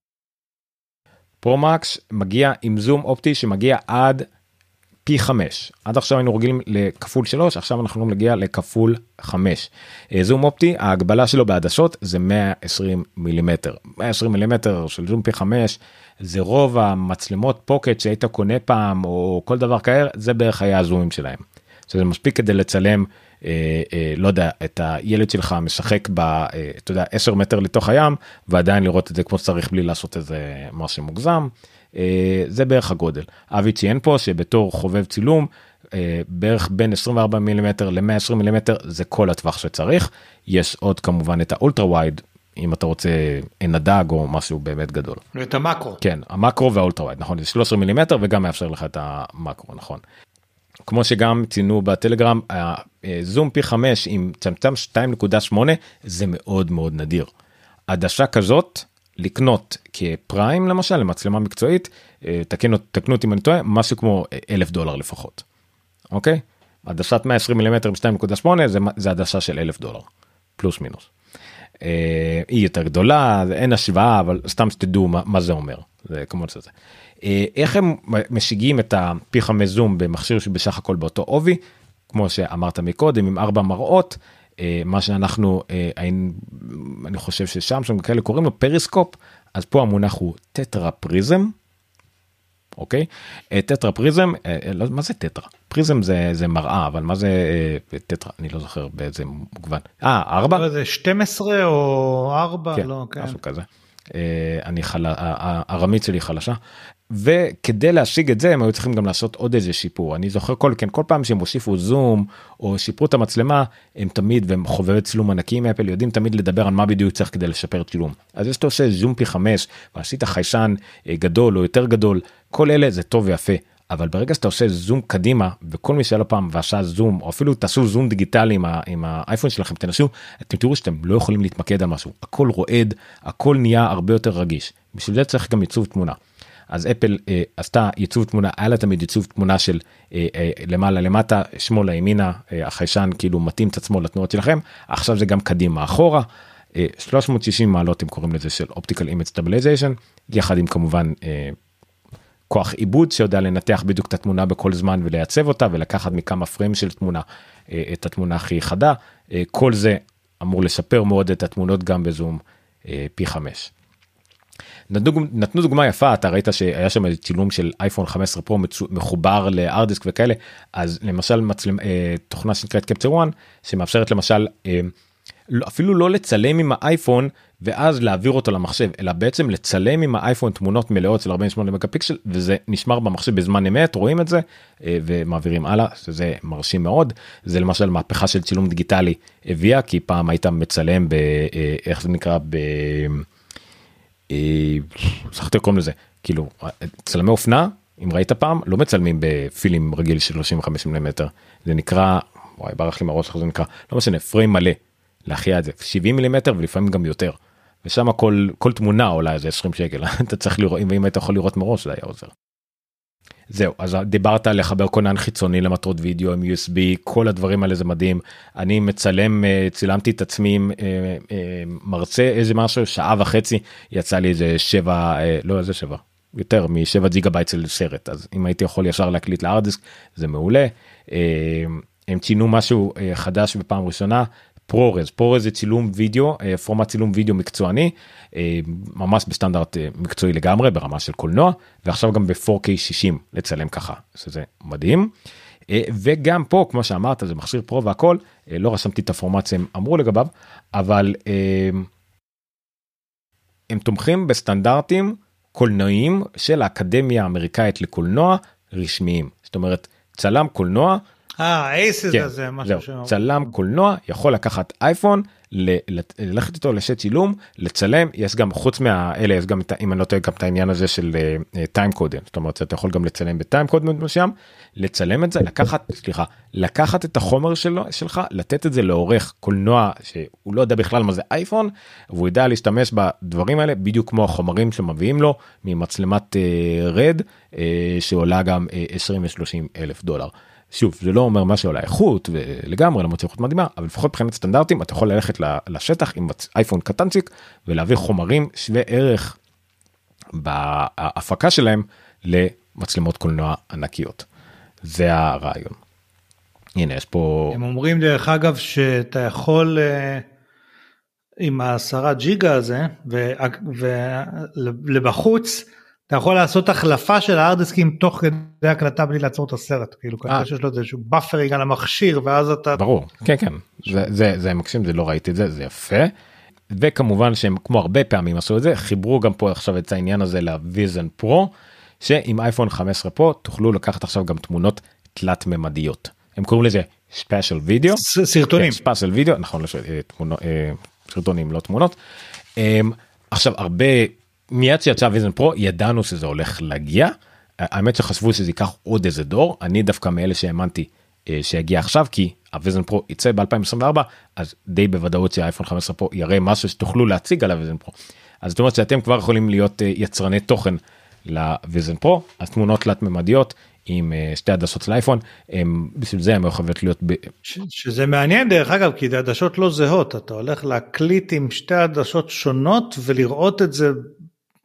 פרו-מקס מגיע עם זום אופטי שמגיע עד פי 5 עד עכשיו היינו רגילים לכפול 3 עכשיו אנחנו נגיע לכפול 5 אה, זום אופטי ההגבלה שלו בעדשות זה 120 מילימטר 120 מילימטר של זום פי 5 זה רוב המצלמות פוקט שהיית קונה פעם או כל דבר כאלה זה בערך היה הזומים שלהם. שזה מספיק כדי לצלם אה, אה, לא יודע את הילד שלך משחק ב... אה, אתה יודע 10 מטר לתוך הים ועדיין לראות את זה כמו שצריך בלי לעשות איזה משהו מוגזם. זה בערך הגודל. אבי ציין פה שבתור חובב צילום בערך בין 24 מילימטר ל-120 מילימטר זה כל הטווח שצריך. יש עוד כמובן את האולטרה וייד אם אתה רוצה עין הדג או משהו באמת גדול. ואת המקרו. כן המקרו והאולטרה וייד נכון זה 13 מילימטר וגם מאפשר לך את המקרו נכון. כמו שגם ציינו בטלגרם זום פי 5 עם צמצם 2.8 זה מאוד מאוד נדיר. עדשה כזאת לקנות כפריים למשל למצלמה מקצועית אה, תקנו, תקנו אותי אם אני טועה משהו כמו אלף דולר לפחות. אוקיי? עדשת 120 מילימטר ב-2.8 זה, זה עדשה של אלף דולר פלוס מינוס. אה, היא יותר גדולה אין השוואה אבל סתם שתדעו מה, מה זה אומר זה כמו שזה. אה, איך הם משיגים את הפי 5 זום במכשיר שבסך הכל באותו עובי כמו שאמרת מקודם עם ארבע מראות אה, מה שאנחנו אני חושב ששם שם כאלה קוראים לו פריסקופ אז פה המונח הוא טטרה פריזם. אוקיי? טטרה פריזם לא, מה זה טטרה? פריזם זה זה מראה אבל מה זה טטרה? אני לא זוכר באיזה מוגוון אה ארבע? לא, זה 12 או 4 כן, לא כן. משהו כזה. אני חלה הארמית שלי חלשה וכדי להשיג את זה הם היו צריכים גם לעשות עוד איזה שיפור. אני זוכר כל כן כל פעם שהם הוסיפו זום או שיפרו את המצלמה הם תמיד והם חובבי צילום ענקים אפל יודעים תמיד לדבר על מה בדיוק צריך כדי לשפר צילום. אז יש שאתה עושה זום פי 5 ועשית חיישן אה, גדול או יותר גדול כל אלה זה טוב ויפה. אבל ברגע שאתה עושה זום קדימה וכל מי שהיה לו פעם ועשה זום או אפילו תעשו זום דיגיטלי עם, ה, עם האייפון שלכם תנסו אתם תראו שאתם לא יכולים להתמקד על משהו. הכל רועד הכל נהיה הרבה יותר רגיש. בשביל זה צריך גם עיצוב תמונה. אז אפל אה, עשתה ייצוב תמונה היה לה תמיד ייצוב תמונה של אה, אה, למעלה למטה שמאלה ימינה אה, החיישן כאילו מתאים את עצמו לתנועות שלכם עכשיו זה גם קדימה אחורה. אה, 360 מעלות הם קוראים לזה של optical image stabilization יחד עם כמובן אה, כוח עיבוד שיודע לנתח בדיוק את התמונה בכל זמן ולייצב אותה ולקחת מכמה פריים של תמונה אה, את התמונה הכי חדה אה, כל זה אמור לשפר מאוד את התמונות גם בזום אה, פי 5. נתנו, דוגמה יפה אתה ראית שהיה שם צילום של אייפון 15 פרו מחובר ל hard disk וכאלה אז למשל מצלם אה, תוכנה שנקראת Capture 1 שמאפשרת למשל אה, לא, אפילו לא לצלם עם האייפון ואז להעביר אותו למחשב אלא בעצם לצלם עם האייפון תמונות מלאות של 48 מגה פיקסל וזה נשמר במחשב בזמן אמת רואים את זה אה, ומעבירים הלאה שזה מרשים מאוד. זה למשל מהפכה של צילום דיגיטלי הביאה כי פעם היית מצלם ב... אה, איך זה נקרא? ב... שכחתי קוראים לזה כאילו צלמי אופנה אם ראית פעם לא מצלמים בפילים רגיל של 35 מילימטר זה נקרא וואי ברח לי מהראש איך זה נקרא לא משנה פריים מלא להחיה את זה 70 מילימטר ולפעמים גם יותר. ושם כל כל תמונה עולה איזה 20 שקל אתה צריך לראות אם היית יכול לראות מראש זה היה עוזר. זהו אז דיברת על לחבר כונן חיצוני למטרות וידאו עם USB כל הדברים האלה זה מדהים אני מצלם אה, צילמתי את עצמי אה, אה, מרצה איזה משהו שעה וחצי יצא לי איזה שבע לא איזה שבע יותר משבע ג'יגה בייט של סרט אז אם הייתי יכול ישר להקליט ל hard disk זה מעולה. הם ציינו משהו חדש בפעם ראשונה פרורז. פרורז זה צילום וידאו אה, פורמט צילום וידאו מקצועני אה, ממש בסטנדרט אה, מקצועי לגמרי ברמה של קולנוע ועכשיו גם ב-4K 60 לצלם ככה. שזה מדהים. וגם פה כמו שאמרת זה מכשיר פרו והכל לא רשמתי את הפורמט שהם אמרו לגביו אבל הם תומכים בסטנדרטים קולנועיים של האקדמיה האמריקאית לקולנוע רשמיים. זאת אומרת צלם קולנוע אה, אייסס כן, הזה, משהו זהו, צלם קולנוע יכול לקחת אייפון, ללכת איתו לשט צילום, לצלם, יש גם חוץ מהאלה, יש גם, אם אני לא טועה, גם את העניין הזה של טיים uh, קודם, זאת אומרת, אתה יכול גם לצלם בטיים קודם מסוים, לצלם את זה, לקחת, סליחה, לקחת את החומר שלו, שלך, לתת את זה לעורך קולנוע שהוא לא יודע בכלל מה זה אייפון, והוא יודע להשתמש בדברים האלה, בדיוק כמו החומרים שמביאים לו ממצלמת רד, uh, uh, שעולה גם uh, 20 ו-30 אלף דולר. שוב זה לא אומר מה שעולה איכות ולגמרי למרות שאיכות מדהימה אבל לפחות מבחינת סטנדרטים אתה יכול ללכת לשטח עם אייפון קטנצ'יק ולהביא חומרים שווה ערך בהפקה שלהם למצלמות קולנוע ענקיות. זה הרעיון. הנה יש פה הם אומרים דרך אגב שאתה יכול אה, עם העשרה ג'יגה הזה ולבחוץ. אתה יכול לעשות החלפה של הארדיסקים תוך כדי הקלטה בלי לעצור את הסרט כאילו אה. שיש לו איזשהו buffering על המכשיר ואז אתה ברור כן כן זה זה זה מקסים זה לא ראיתי את זה זה יפה. וכמובן שהם כמו הרבה פעמים עשו את זה חיברו גם פה עכשיו את העניין הזה ל Vision Pro שעם אייפון 15 פה תוכלו לקחת עכשיו גם תמונות תלת ממדיות הם קוראים לזה spatial video סרטונים spatial video נכון לא אה, סרטונים לא תמונות. אמ, עכשיו הרבה מיד שיצא Vision Pro ידענו שזה הולך להגיע. האמת שחשבו שזה ייקח עוד איזה דור. אני דווקא מאלה שהאמנתי אה, שיגיע עכשיו כי ה Vision Pro יצא ב2024 אז די בוודאות שהאייפון 15 פרו יראה משהו שתוכלו להציג על ה Vision Pro. אז זאת אומרת שאתם כבר יכולים להיות אה, יצרני תוכן ל Vision Pro. אז תמונות תלת ממדיות עם אה, שתי עדשות של אייפון הם בשביל זה הם יכולות להיות ב... ש, שזה מעניין דרך אגב כי עדשות לא זהות. אתה הולך להקליט עם שתי עדשות שונות ולראות את זה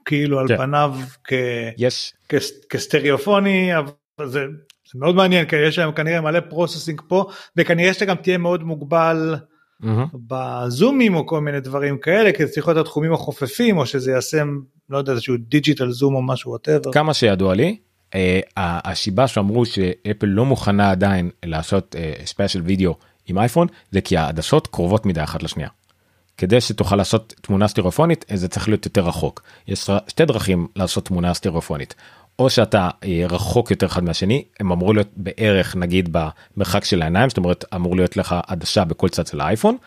כאילו על כן. פניו כ... יש. כ... כסטריאופוני אבל זה, זה מאוד מעניין כי יש להם כנראה מלא processing פה וכנראה שאתה גם תהיה מאוד מוגבל mm-hmm. בזומים או כל מיני דברים כאלה כי זה צריך להיות התחומים החופפים או שזה יעשה לא יודע איזשהו digital zoom או משהו whatever. כמה שידוע לי אה, הסיבה שאמרו שאפל לא מוכנה עדיין לעשות spatial אה, video עם אייפון זה כי העדשות קרובות מדי אחת לשנייה. כדי שתוכל לעשות תמונה סטריאופונית זה צריך להיות יותר רחוק. יש שתי דרכים לעשות תמונה סטריאופונית. או שאתה אה, רחוק יותר אחד מהשני הם אמורים להיות בערך נגיד במרחק של העיניים זאת אומרת אמור להיות לך עדשה בכל צד של האייפון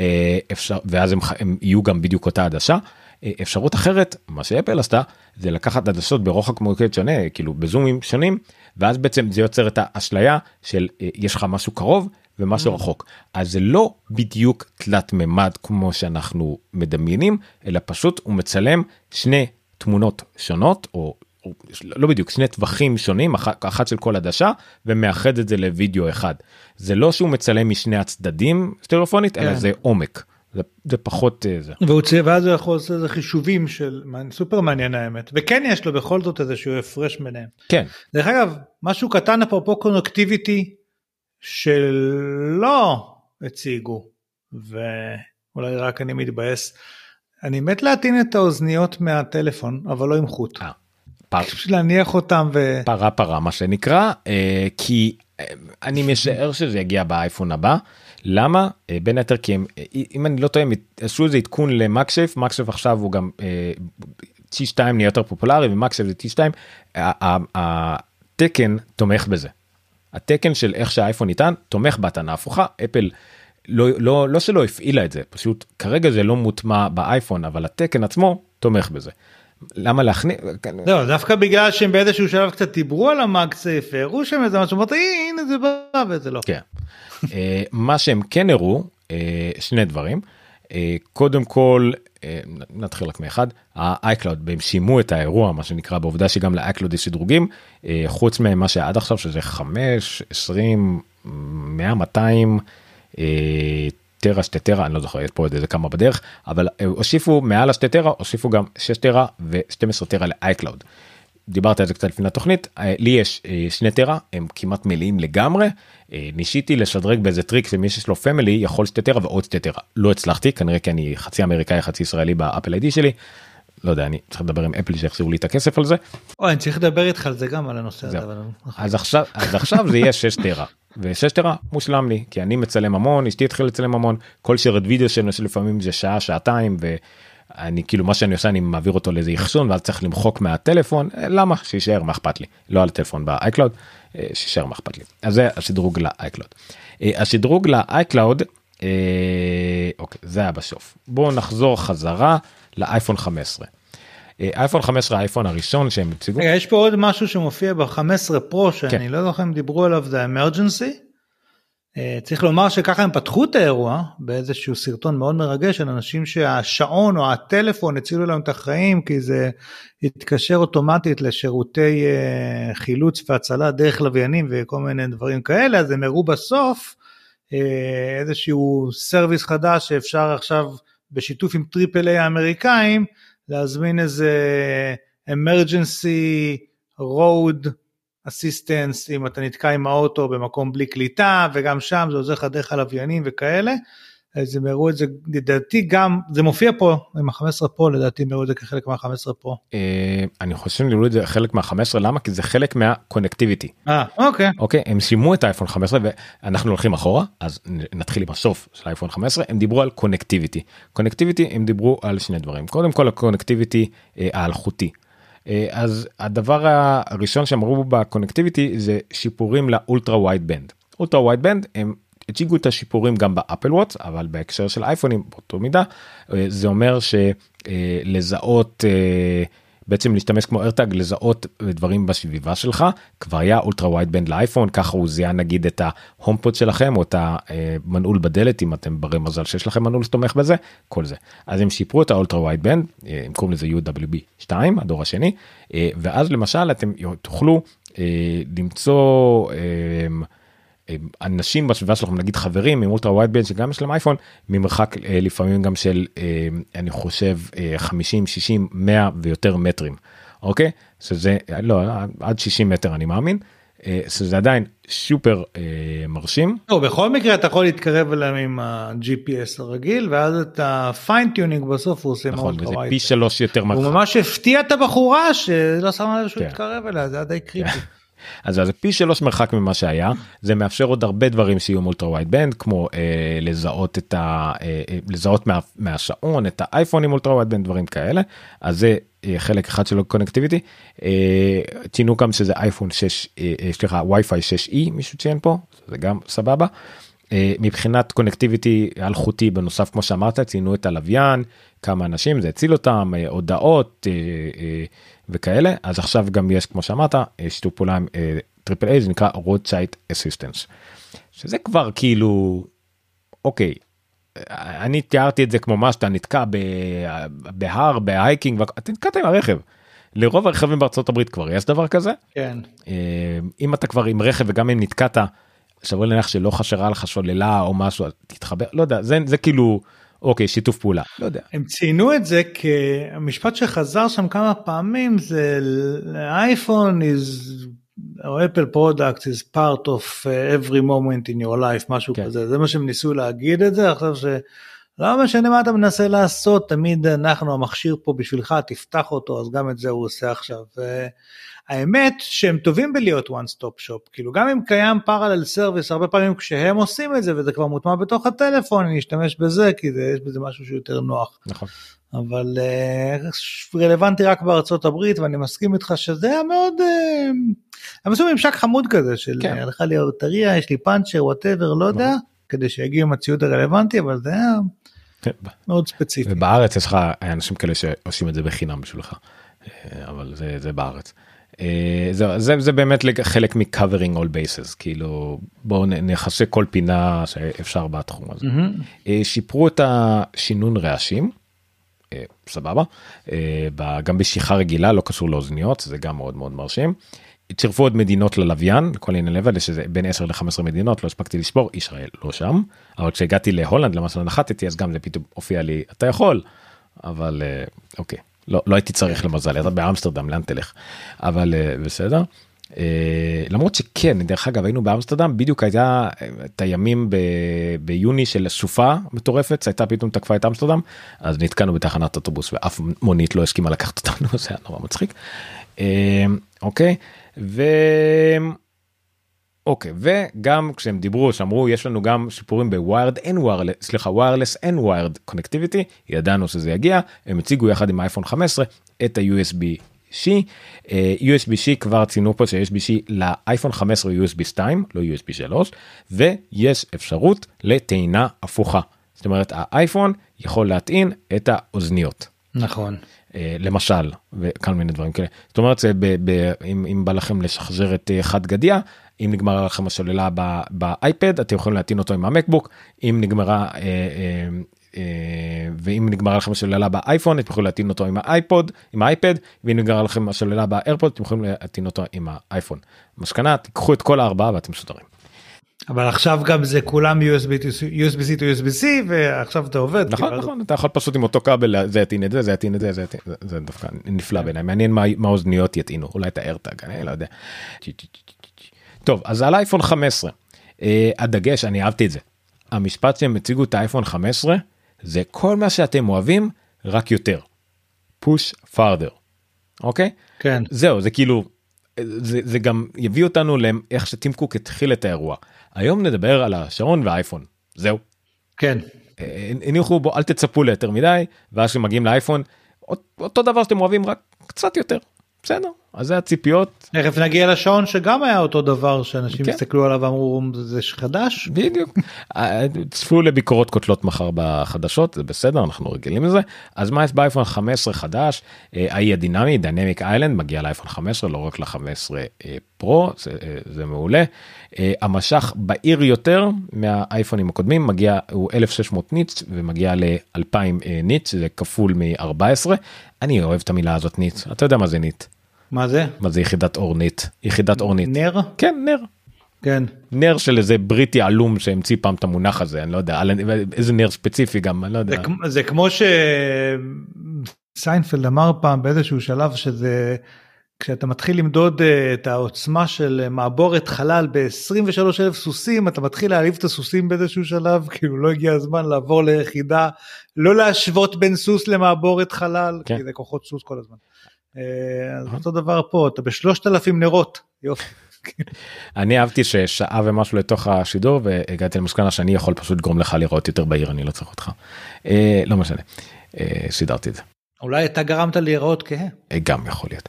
אה, אפשר ואז הם, הם יהיו גם בדיוק אותה עדשה. אה, אפשרות אחרת מה שאפל עשתה זה לקחת עדשות ברוחק מוקד שונה כאילו בזומים שונים ואז בעצם זה יוצר את האשליה של יש לך משהו קרוב ומשהו mm. רחוק אז זה לא בדיוק תלת ממד כמו שאנחנו מדמיינים אלא פשוט הוא מצלם שני תמונות שונות או, או לא בדיוק שני טווחים שונים אחת, אחת של כל עדשה ומאחד את זה לוידאו אחד זה לא שהוא מצלם משני הצדדים סטריאופונית כן. אלא זה עומק. זה, זה פחות אה, זה. והוא צא ואז הוא יכול לעשות איזה חישובים של סופר מעניין האמת וכן יש לו בכל זאת איזשהו הפרש ביניהם. כן. דרך אגב משהו קטן אפרופו קונקטיביטי שלא הציגו ואולי רק אני מתבאס. אני מת להטעין את האוזניות מהטלפון, אבל לא עם חוט. אה, פר, פשוט להניח אותם ו... פרה פרה מה שנקרא אה, כי אה, אני משער שזה יגיע באייפון הבא. למה? בין היתר כי הם, אם אני לא טועה, הם עשו איזה עדכון למקשף, מקשף עכשיו הוא גם אה, T2 נהיה יותר פופולרי ומקשף זה T2, ה- ה- התקן תומך בזה. התקן של איך שהאייפון ניתן תומך בהטענה הפוכה, אפל לא, לא, לא שלא הפעילה את זה, פשוט כרגע זה לא מוטמע באייפון, אבל התקן עצמו תומך בזה. למה להכניס, לא, דווקא בגלל שהם באיזשהו שלב קצת דיברו על המאגסייף, הראו שם איזה משהו, אמרתי הנה זה בא וזה לא. כן. אה, מה שהם כן הראו, אה, שני דברים. אה, קודם כל, אה, נתחיל רק מאחד, ה-iCloud, הם שימו את האירוע, מה שנקרא, בעובדה שגם ל-iCloud יש שדרוגים, אה, חוץ ממה שעד עכשיו, שזה 5, 20, 100, 200, אה, טרה, שתי טרה, אני לא זוכר, יש פה עוד איזה כמה בדרך, אבל הוסיפו מעל השני טרה, הוסיפו גם 6 טרה ו-12 טרה ל-iCloud. דיברת על זה קצת לפני התוכנית, אה, לי יש אה, שני טרה, הם כמעט מלאים לגמרי, אה, ניסיתי לשדרג באיזה טריק שמי שיש לו family יכול שני טרה ועוד שני טרה, לא הצלחתי, כנראה כי אני חצי אמריקאי חצי ישראלי ב-Apple ID שלי, לא יודע, אני צריך לדבר עם Apple שיחזירו לי את הכסף על זה, אוי, אני צריך לדבר איתך על זה גם על הנושא הזה. אבל- אז עכשיו, אז עכשיו זה יהיה 6 טרה, ו-6 טרה מושלם לי, כי אני מצלם המון, אשתי התחילה לצלם המון, כל שרת וידאו שלנו שלפעמים זה שעה, שעתיים, ואני כאילו מה שאני עושה אני מעביר אותו לאיזה אחסון ואז צריך למחוק מהטלפון, אה, למה? שיישאר, מה אכפת לי? לא על הטלפון ב-iCloud, אה, שיישאר, מה אכפת לי? אז זה השדרוג ל-iCloud. אה, השדרוג ל-iCloud, אה, אוקיי, זה היה בסוף. בואו נחזור חזרה לאייפון 15. אה, אייפון 15 האייפון הראשון שהם הציגו. רגע, יש פה עוד משהו שמופיע ב-15 פרו שאני כן. לא זוכר אם דיברו עליו, זה emergency. צריך לומר שככה הם פתחו את האירוע באיזשהו סרטון מאוד מרגש של אנשים שהשעון או הטלפון הצילו להם את החיים כי זה התקשר אוטומטית לשירותי אה, חילוץ והצלה דרך לוויינים וכל מיני דברים כאלה אז הם הראו בסוף אה, איזשהו service חדש שאפשר עכשיו בשיתוף עם triple A האמריקאים להזמין איזה emergency road assistance אם אתה נתקע עם האוטו במקום בלי קליטה וגם שם זה עוזר לך דרך הלוויינים וכאלה. אז הם הראו את זה לדעתי גם זה מופיע פה עם ה-15 פרו לדעתי הם הראו את זה כחלק מה-15 פרו. אה, אני חושב שהם ניהלו את זה חלק מה-15 למה כי זה חלק מהקונקטיביטי אה אוקיי. אוקיי הם שימו את האייפון 15 ואנחנו הולכים אחורה אז נתחיל עם הסוף של האייפון 15 הם דיברו על קונקטיביטי connectivity הם דיברו על שני דברים קודם כל ה-connectivity אה, האלחוטי. אה, אז הדבר הראשון שהם אמרו ב-connectivity זה שיפורים ל-ultra wide band. Ultra wide band הם הציגו את השיפורים גם ב-Apple Watch אבל בהקשר של אייפונים באותו מידה אה, זה אומר שלזהות בעצם להשתמש כמו AirTag לזהות דברים בסביבה שלך כבר היה ultra wide band לאייפון ככה הוא זיהה נגיד את ה-HomePod שלכם או את המנעול בדלת אם אתם ברי מזל שיש לכם מנעול שתומך בזה כל זה אז הם שיפרו את ה-ultra wide band הם קוראים לזה UWB 2 הדור השני אה, ואז למשל אתם תוכלו אה, למצוא. אנשים בסביבה שלכם נגיד חברים עם ultra wide band שגם יש להם אייפון ממרחק אה, לפעמים גם של אה, אני חושב אה, 50 60 100 ויותר מטרים אוקיי שזה לא עד 60 מטר אני מאמין אה, שזה עדיין סופר אה, מרשים לא, בכל מקרה אתה יכול להתקרב אליהם עם ה-GPS הרגיל ואז את ה-fine tuning בסוף הוא עושה נכון וזה. פי שלוש יותר הוא מרחק. ממש הפתיע את הבחורה שלא שמה לב שהוא כן. התקרב אליה זה היה די creepy. אז זה פי שלוש מרחק ממה שהיה זה מאפשר עוד הרבה דברים שיהיו עם ultra wide band כמו אה, לזהות את ה... אה, אה, לזהות מה, מהשעון את האייפון עם ultra wide band דברים כאלה אז זה אה, חלק אחד של connectivity אה, ציינו גם שזה אייפון 6 אה, אה, סליחה Wi-Fi 6E מישהו ציין פה זה גם סבבה. מבחינת connectivity אלחוטי בנוסף כמו שאמרת ציינו את הלוויין כמה אנשים זה הציל אותם הודעות וכאלה אז עכשיו גם יש כמו שאמרת אה, שיתוף פעולה עם triple A זה נקרא roadside assistance שזה כבר כאילו אוקיי אה, אני תיארתי את זה כמו מה שאתה נתקע ב- בהר ב-hiking ואתה נתקעת עם הרכב. לרוב הרכבים בארצות הברית כבר יש דבר כזה כן. אה, אם אתה כבר עם רכב וגם אם נתקעת שווה להניח שלא חשרה לך שוללה או משהו תתחבר לא יודע זה זה כאילו אוקיי שיתוף פעולה לא יודע הם ציינו את זה כמשפט שחזר שם כמה פעמים זה האייפון is או אפל פרודקט is part of uh, every moment in your life משהו כן. כזה זה מה שהם ניסו להגיד את זה עכשיו ש... לא משנה מה אתה מנסה לעשות תמיד אנחנו המכשיר פה בשבילך תפתח אותו אז גם את זה הוא עושה עכשיו. האמת שהם טובים בלהיות one stop shop כאילו גם אם קיים parallel service הרבה פעמים כשהם עושים את זה וזה כבר מוטמע בתוך הטלפון אני אשתמש בזה כי זה, יש בזה משהו שיותר נוח. נכון. אבל uh, רלוונטי רק בארצות הברית ואני מסכים איתך שזה היה מאוד uh, הם עשו ממשק חמוד כזה של כן. הלכה לי הבטריה יש לי פנצ'ר whatever לא יודע כדי שיגיעו עם הציוד הרלוונטי אבל זה היה כן. מאוד ספציפי. ובארץ יש לך אנשים כאלה שעושים את זה בחינם בשבילך אה, אבל זה זה בארץ. אה, זה, זה, זה באמת חלק מ-covering all bases כאילו בואו נ- נחשק כל פינה שאפשר בתחום הזה. אה, שיפרו את השינון רעשים. אה, סבבה גם בשיחה רגילה לא קשור לאוזניות זה גם מאוד מאוד מרשים. צירפו עוד מדינות ללוויין כל עניין לבד יש איזה בין 10 ל-15 מדינות לא הספקתי לספור ישראל לא שם אבל כשהגעתי להולנד למשל נחתתי אז גם זה פתאום הופיע לי אתה יכול אבל אוקיי לא לא הייתי צריך למזל אתה באמסטרדם לאן תלך אבל אה, בסדר. אה, למרות שכן דרך אגב היינו באמסטרדם בדיוק הייתה אה, את הימים ב, ביוני של סופה מטורפת הייתה פתאום תקפה את אמסטרדם אז נתקענו בתחנת אוטובוס ואף מונית לא הסכימה לקחת אותנו זה היה נורא מצחיק. אוקיי ו... אוקיי וגם כשהם דיברו שאמרו יש לנו גם שיפורים ב-wired and wireless סליחה wireless and wired connectivity ידענו שזה יגיע הם הציגו יחד עם אייפון 15 את ה-USB C אה, USB-C כבר ציינו פה ש-USB-C לאייפון 15 הוא USB 2 לא USB 3 ויש אפשרות לטעינה הפוכה זאת אומרת האייפון יכול להטעין את האוזניות. נכון. אה, למשל וכמה מיני דברים כאלה זאת אומרת זה ב, ב, אם, אם בא לכם לשחזר את אה, חד גדיה אם נגמרה לכם הסוללה ב- באייפד אתם יכולים להטעין אותו עם המקבוק אם נגמרה אה, אה, אה, ואם נגמרה לכם הסוללה באייפון אתם יכולים להטעין אותו עם האייפוד עם האייפד ואם נגמרה לכם הסוללה באיירפוד אתם יכולים להטעין אותו עם האייפון. מסקנה תיקחו את כל הארבעה ואתם מסודרים. אבל עכשיו גם זה כולם USB to USB-C to USB-C ועכשיו זה עובד. נכון נכון אתה יכול פשוט עם אותו כבל זה יטעין את זה זה יטעין את זה זה יטעין- זה- דווקא נפלא בעיניי מעניין מה האוזניות יטעינו אולי את הארטאג אני לא יודע. טוב אז על אייפון 15 אה, הדגש אני אהבתי את זה המשפט שהם הציגו את האייפון 15 זה כל מה שאתם אוהבים רק יותר. push farther. אוקיי כן. זהו זה כאילו זה, זה גם יביא אותנו לאיך שטים קוק התחיל את האירוע היום נדבר על השעון והאייפון זהו. כן. אה, הניחו בו אל תצפו ליותר מדי ואז כשמגיעים לאייפון אות- אותו דבר שאתם אוהבים רק קצת יותר בסדר אז זה הציפיות. תכף נגיע לשעון שגם היה אותו דבר שאנשים כן. הסתכלו עליו ואמרו זה חדש. בדיוק. אה, צפו לביקורות קוטלות מחר בחדשות זה בסדר אנחנו רגילים לזה. אז מה יש באייפון 15 חדש? אה, האי הדינמי דינמיק איילנד מגיע לאייפון 15 לא רק ל-15 פרו זה, אה, זה מעולה. אה, המשך בהיר יותר מהאייפונים הקודמים מגיע הוא 1600 ניץ ומגיע ל-2000 nits זה כפול מ-14 אני אוהב את המילה הזאת nits אתה יודע מה זה nit מה זה? מה זה יחידת אור nit יחידת אור nit נר? כן נר כן. נר של איזה בריטי עלום שהמציא פעם את המונח הזה אני לא יודע איזה נר ספציפי גם אני לא זה, יודע כמו- זה כמו שסיינפלד אמר פעם באיזשהו שלב שזה כשאתה מתחיל למדוד אה, את העוצמה של אה, מעבורת חלל ב-23 אלף סוסים אתה מתחיל להעליב את הסוסים באיזשהו שלב כאילו לא הגיע הזמן לעבור ליחידה לא להשוות בין סוס למעבורת חלל כן. כי זה כוחות סוס כל הזמן. אה, אז אותו דבר פה אתה בשלושת אלפים נרות. יופי. אני אהבתי ששעה ומשהו לתוך השידור והגעתי למסקנה שאני יכול פשוט לגרום לך לראות יותר בהיר אני לא צריך אותך. אה, לא משנה. אה, סידרתי את זה אולי אתה גרמת להיראות כהה. אה, גם יכול להיות.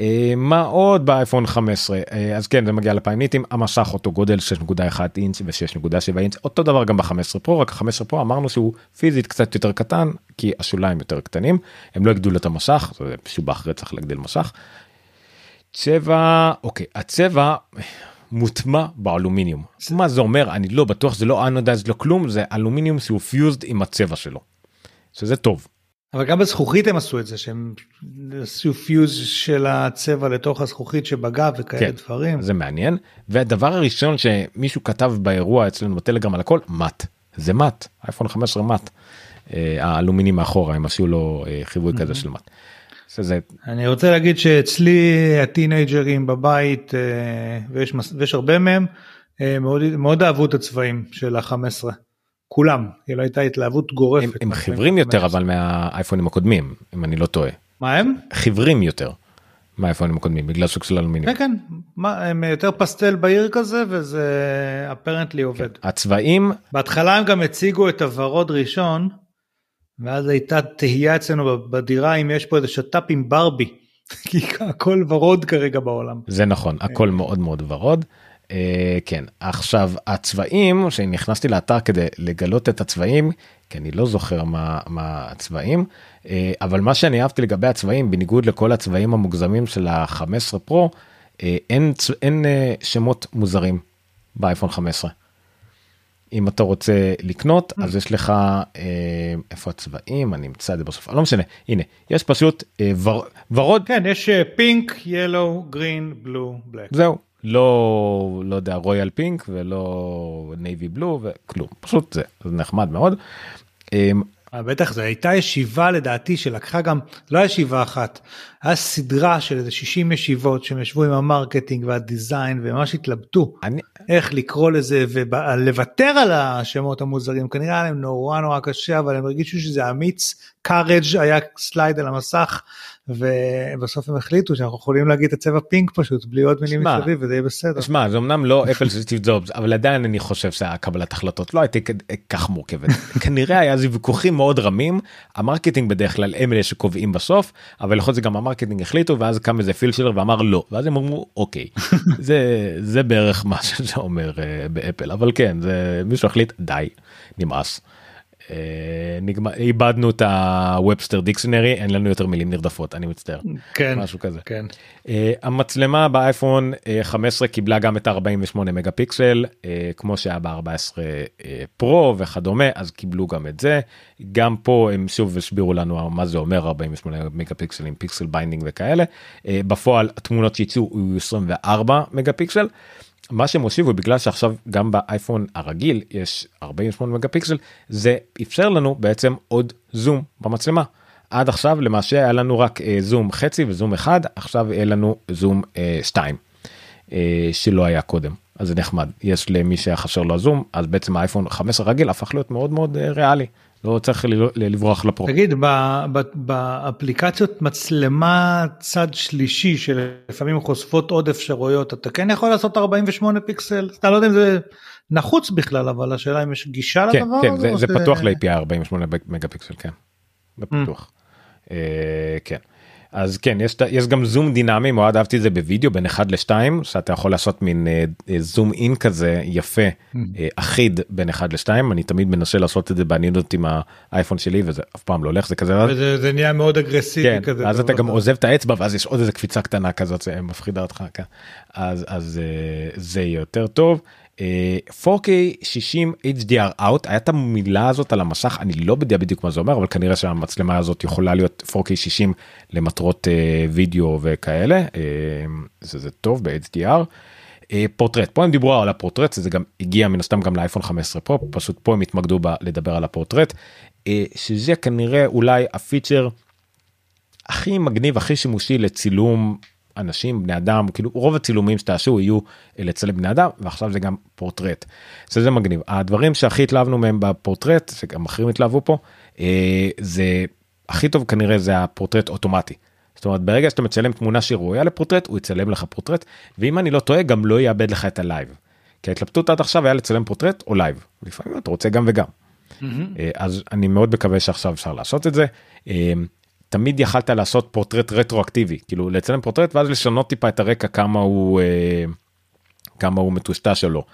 אה, מה עוד באייפון 15 אה, אז כן זה מגיע לפעמים ניטים המסך אותו גודל 6.1 אינץ' ו-6.7 אינץ' אותו דבר גם ב-15 פרו רק ה-15 פרו אמרנו שהוא פיזית קצת יותר קטן כי השוליים יותר קטנים הם לא הגדילו את המסך זה משובח רצח להגדיל מסך. צבע אוקיי הצבע מוטמע באלומיניום מה זה אומר אני לא בטוח זה לא anodized לא כלום זה אלומיניום שהוא fused עם הצבע שלו. שזה טוב. אבל גם בזכוכית הם עשו את זה שהם עשו fuse של הצבע לתוך הזכוכית שבגב וכאלה כן. דברים. זה מעניין והדבר הראשון שמישהו כתב באירוע אצלנו בטלגרם על הכל matte זה מאט אייפון 15 מאט. אה, האלומיני מאחורה הם עשו לו אה, חיווי כזה של מאט. שזה אני רוצה להגיד שאצלי הטינג'רים בבית אה, ויש, ויש הרבה מהם אה, מאוד, מאוד אהבו את הצבעים של ה-15. כולם, כאילו הייתה התלהבות גורפת. הם, הם חיוורים יותר אבל מהאייפונים הקודמים אם אני לא טועה. מה הם? חיוורים יותר. מהאייפונים הקודמים בגלל סוג של אלומיניום. כן כן, מה, הם יותר פסטל בהיר כזה וזה אפרנטלי עובד. כן. הצבעים בהתחלה הם גם הציגו את הוורוד ראשון ואז הייתה תהייה אצלנו בדירה אם יש פה איזה שת"פ עם ברבי כי הכל ורוד כרגע בעולם. זה נכון הכל מאוד מאוד ורוד. Uh, כן. עכשיו הצבעים שנכנסתי לאתר כדי לגלות את הצבעים כי אני לא זוכר מה, מה הצבעים uh, אבל מה שאני אהבתי לגבי הצבעים בניגוד לכל הצבעים המוגזמים של ה-15 פרו uh, אין, אין uh, שמות מוזרים באייפון 15. אם אתה רוצה לקנות אז יש לך אה, איפה הצבעים? אני אמצא את זה בסוף. לא משנה. הנה יש פשוט אה, ור, ורוד כן יש פינק ילו גרין בלו בלק זהו לא לא יודע royal pink ולא navy blue וכלום פשוט זה, זה נחמד מאוד. אה, בטח זו הייתה ישיבה לדעתי שלקחה גם לא ישיבה אחת היה סדרה של איזה 60 ישיבות שהם ישבו עם ה marketing וה design וממש התלבטו אני איך לקרוא לזה ולוותר על השמות המוזרים כנראה היה להם נורא נורא קשה אבל הם הרגישו שזה אמיץ courage היה slide על המסך ובסוף הם החליטו שאנחנו יכולים להגיד את הצבע pink פשוט בלי עוד מילים מסביב וזה יהיה בסדר. שמע זה אמנם לא אפל של סטיב ג'ובס אבל עדיין אני חושב שהקבלת החלטות לא הייתה כך מורכבת כנראה היה איזה ויכוחים מאוד רמים ה marketing בדרך כלל הם אלה שקובעים בסוף אבל יכול להיות זה גם ה marketing החליטו ואז קם איזה פיל שילר ואמר לא ואז הם אמרו אוקיי זה זה בערך מה שזה אומר אה, באפל אבל כן זה מישהו החליט די נמאס. אה, נגמר איבדנו את ה Webster dictionary אין לנו יותר מילים נרדפות אני מצטער כן משהו כזה. כן. אה, המצלמה באייפון אה, 15 קיבלה גם את ה-48 מגה פיקסל אה, כמו שהיה ב-14 uh, פרו וכדומה אז קיבלו גם את זה גם פה הם שוב הסבירו לנו מה זה אומר 48 מגה פיקסל עם pixel binning וכאלה אה, בפועל התמונות שיצאו היו 24 מגה פיקסל. מה שהם הוסיפו בגלל שעכשיו גם באייפון הרגיל יש 48 מגה פיקסל זה אפשר לנו בעצם עוד זום במצלמה. עד עכשיו למעשה היה לנו רק אה, זום חצי וזום אחד עכשיו יהיה לנו זום אה, 2 אה, שלא היה קודם. אז זה נחמד. יש למי שהיה חסר לו זום אז בעצם האייפון 15 רגיל הפך להיות מאוד מאוד אה, ריאלי לא צריך לברוח לפרו. תגיד באפליקציות מצלמה צד שלישי שלפעמים חושפות עוד אפשרויות אתה כן יכול לעשות 48 פיקסל אתה לא יודע אם זה נחוץ בכלל אבל השאלה אם יש גישה כן, לדבר כן, הזה. זה, או זה ש- פתוח ל-API 48 מגה פיקסל כן. זה פתוח. אה, כן. אז כן יש, יש גם זום דינמי מאוד אהבתי את זה בווידאו בין 1 ל-2 שאתה יכול לעשות מין אה, אה, זום אין כזה יפה אה, אחיד בין 1 ל-2 אני תמיד מנסה לעשות את זה בעניינות עם האייפון שלי וזה אף פעם לא הולך זה כזה וזה זה נהיה מאוד אגרסיבי כן, כזה. אז אתה גם עוזב את האצבע ואז יש עוד איזה קפיצה קטנה כזאת שמפחידה אותך כן. אז אז אה, זה יותר טוב. אה, 4K 60 HDR out היה את המילה הזאת על המסך אני לא יודע בדיוק מה זה אומר אבל כנראה שהמצלמה הזאת יכולה להיות 4K 60 למטרות אה, וידאו וכאלה אה, זה, זה טוב ב-HDR. אה, פורטרט פה הם דיברו על הפורטרט זה גם הגיע מן הסתם גם לאייפון 15 פרו פשוט פה הם התמקדו לדבר על הפורטרט אה, שזה כנראה אולי הפיצ'ר הכי מגניב הכי שימושי לצילום אנשים בני אדם כאילו רוב הצילומים שתעשו יהיו אה, לצלם בני אדם ועכשיו זה גם פורטרט. זה זה מגניב הדברים שהכי התלהבנו מהם בפורטרט שגם אחרים התלהבו פה אה, זה הכי טוב כנראה זה הפורטרט אוטומטי. זאת אומרת ברגע שאתה מצלם תמונה שראויה לפורטרט הוא יצלם לך פורטרט ואם אני לא טועה גם לא יאבד לך את ה live. כי ההתלבטות עד עכשיו היה לצלם פורטרט או live לפעמים אתה רוצה גם וגם. אה, אז אני מאוד מקווה שעכשיו אפשר לעשות את זה. תמיד יכלת לעשות פורטרט רטרואקטיבי כאילו לצלם פורטרט ואז לשנות טיפה את הרקע כמה הוא אה, כמה הוא מטושטש שלו.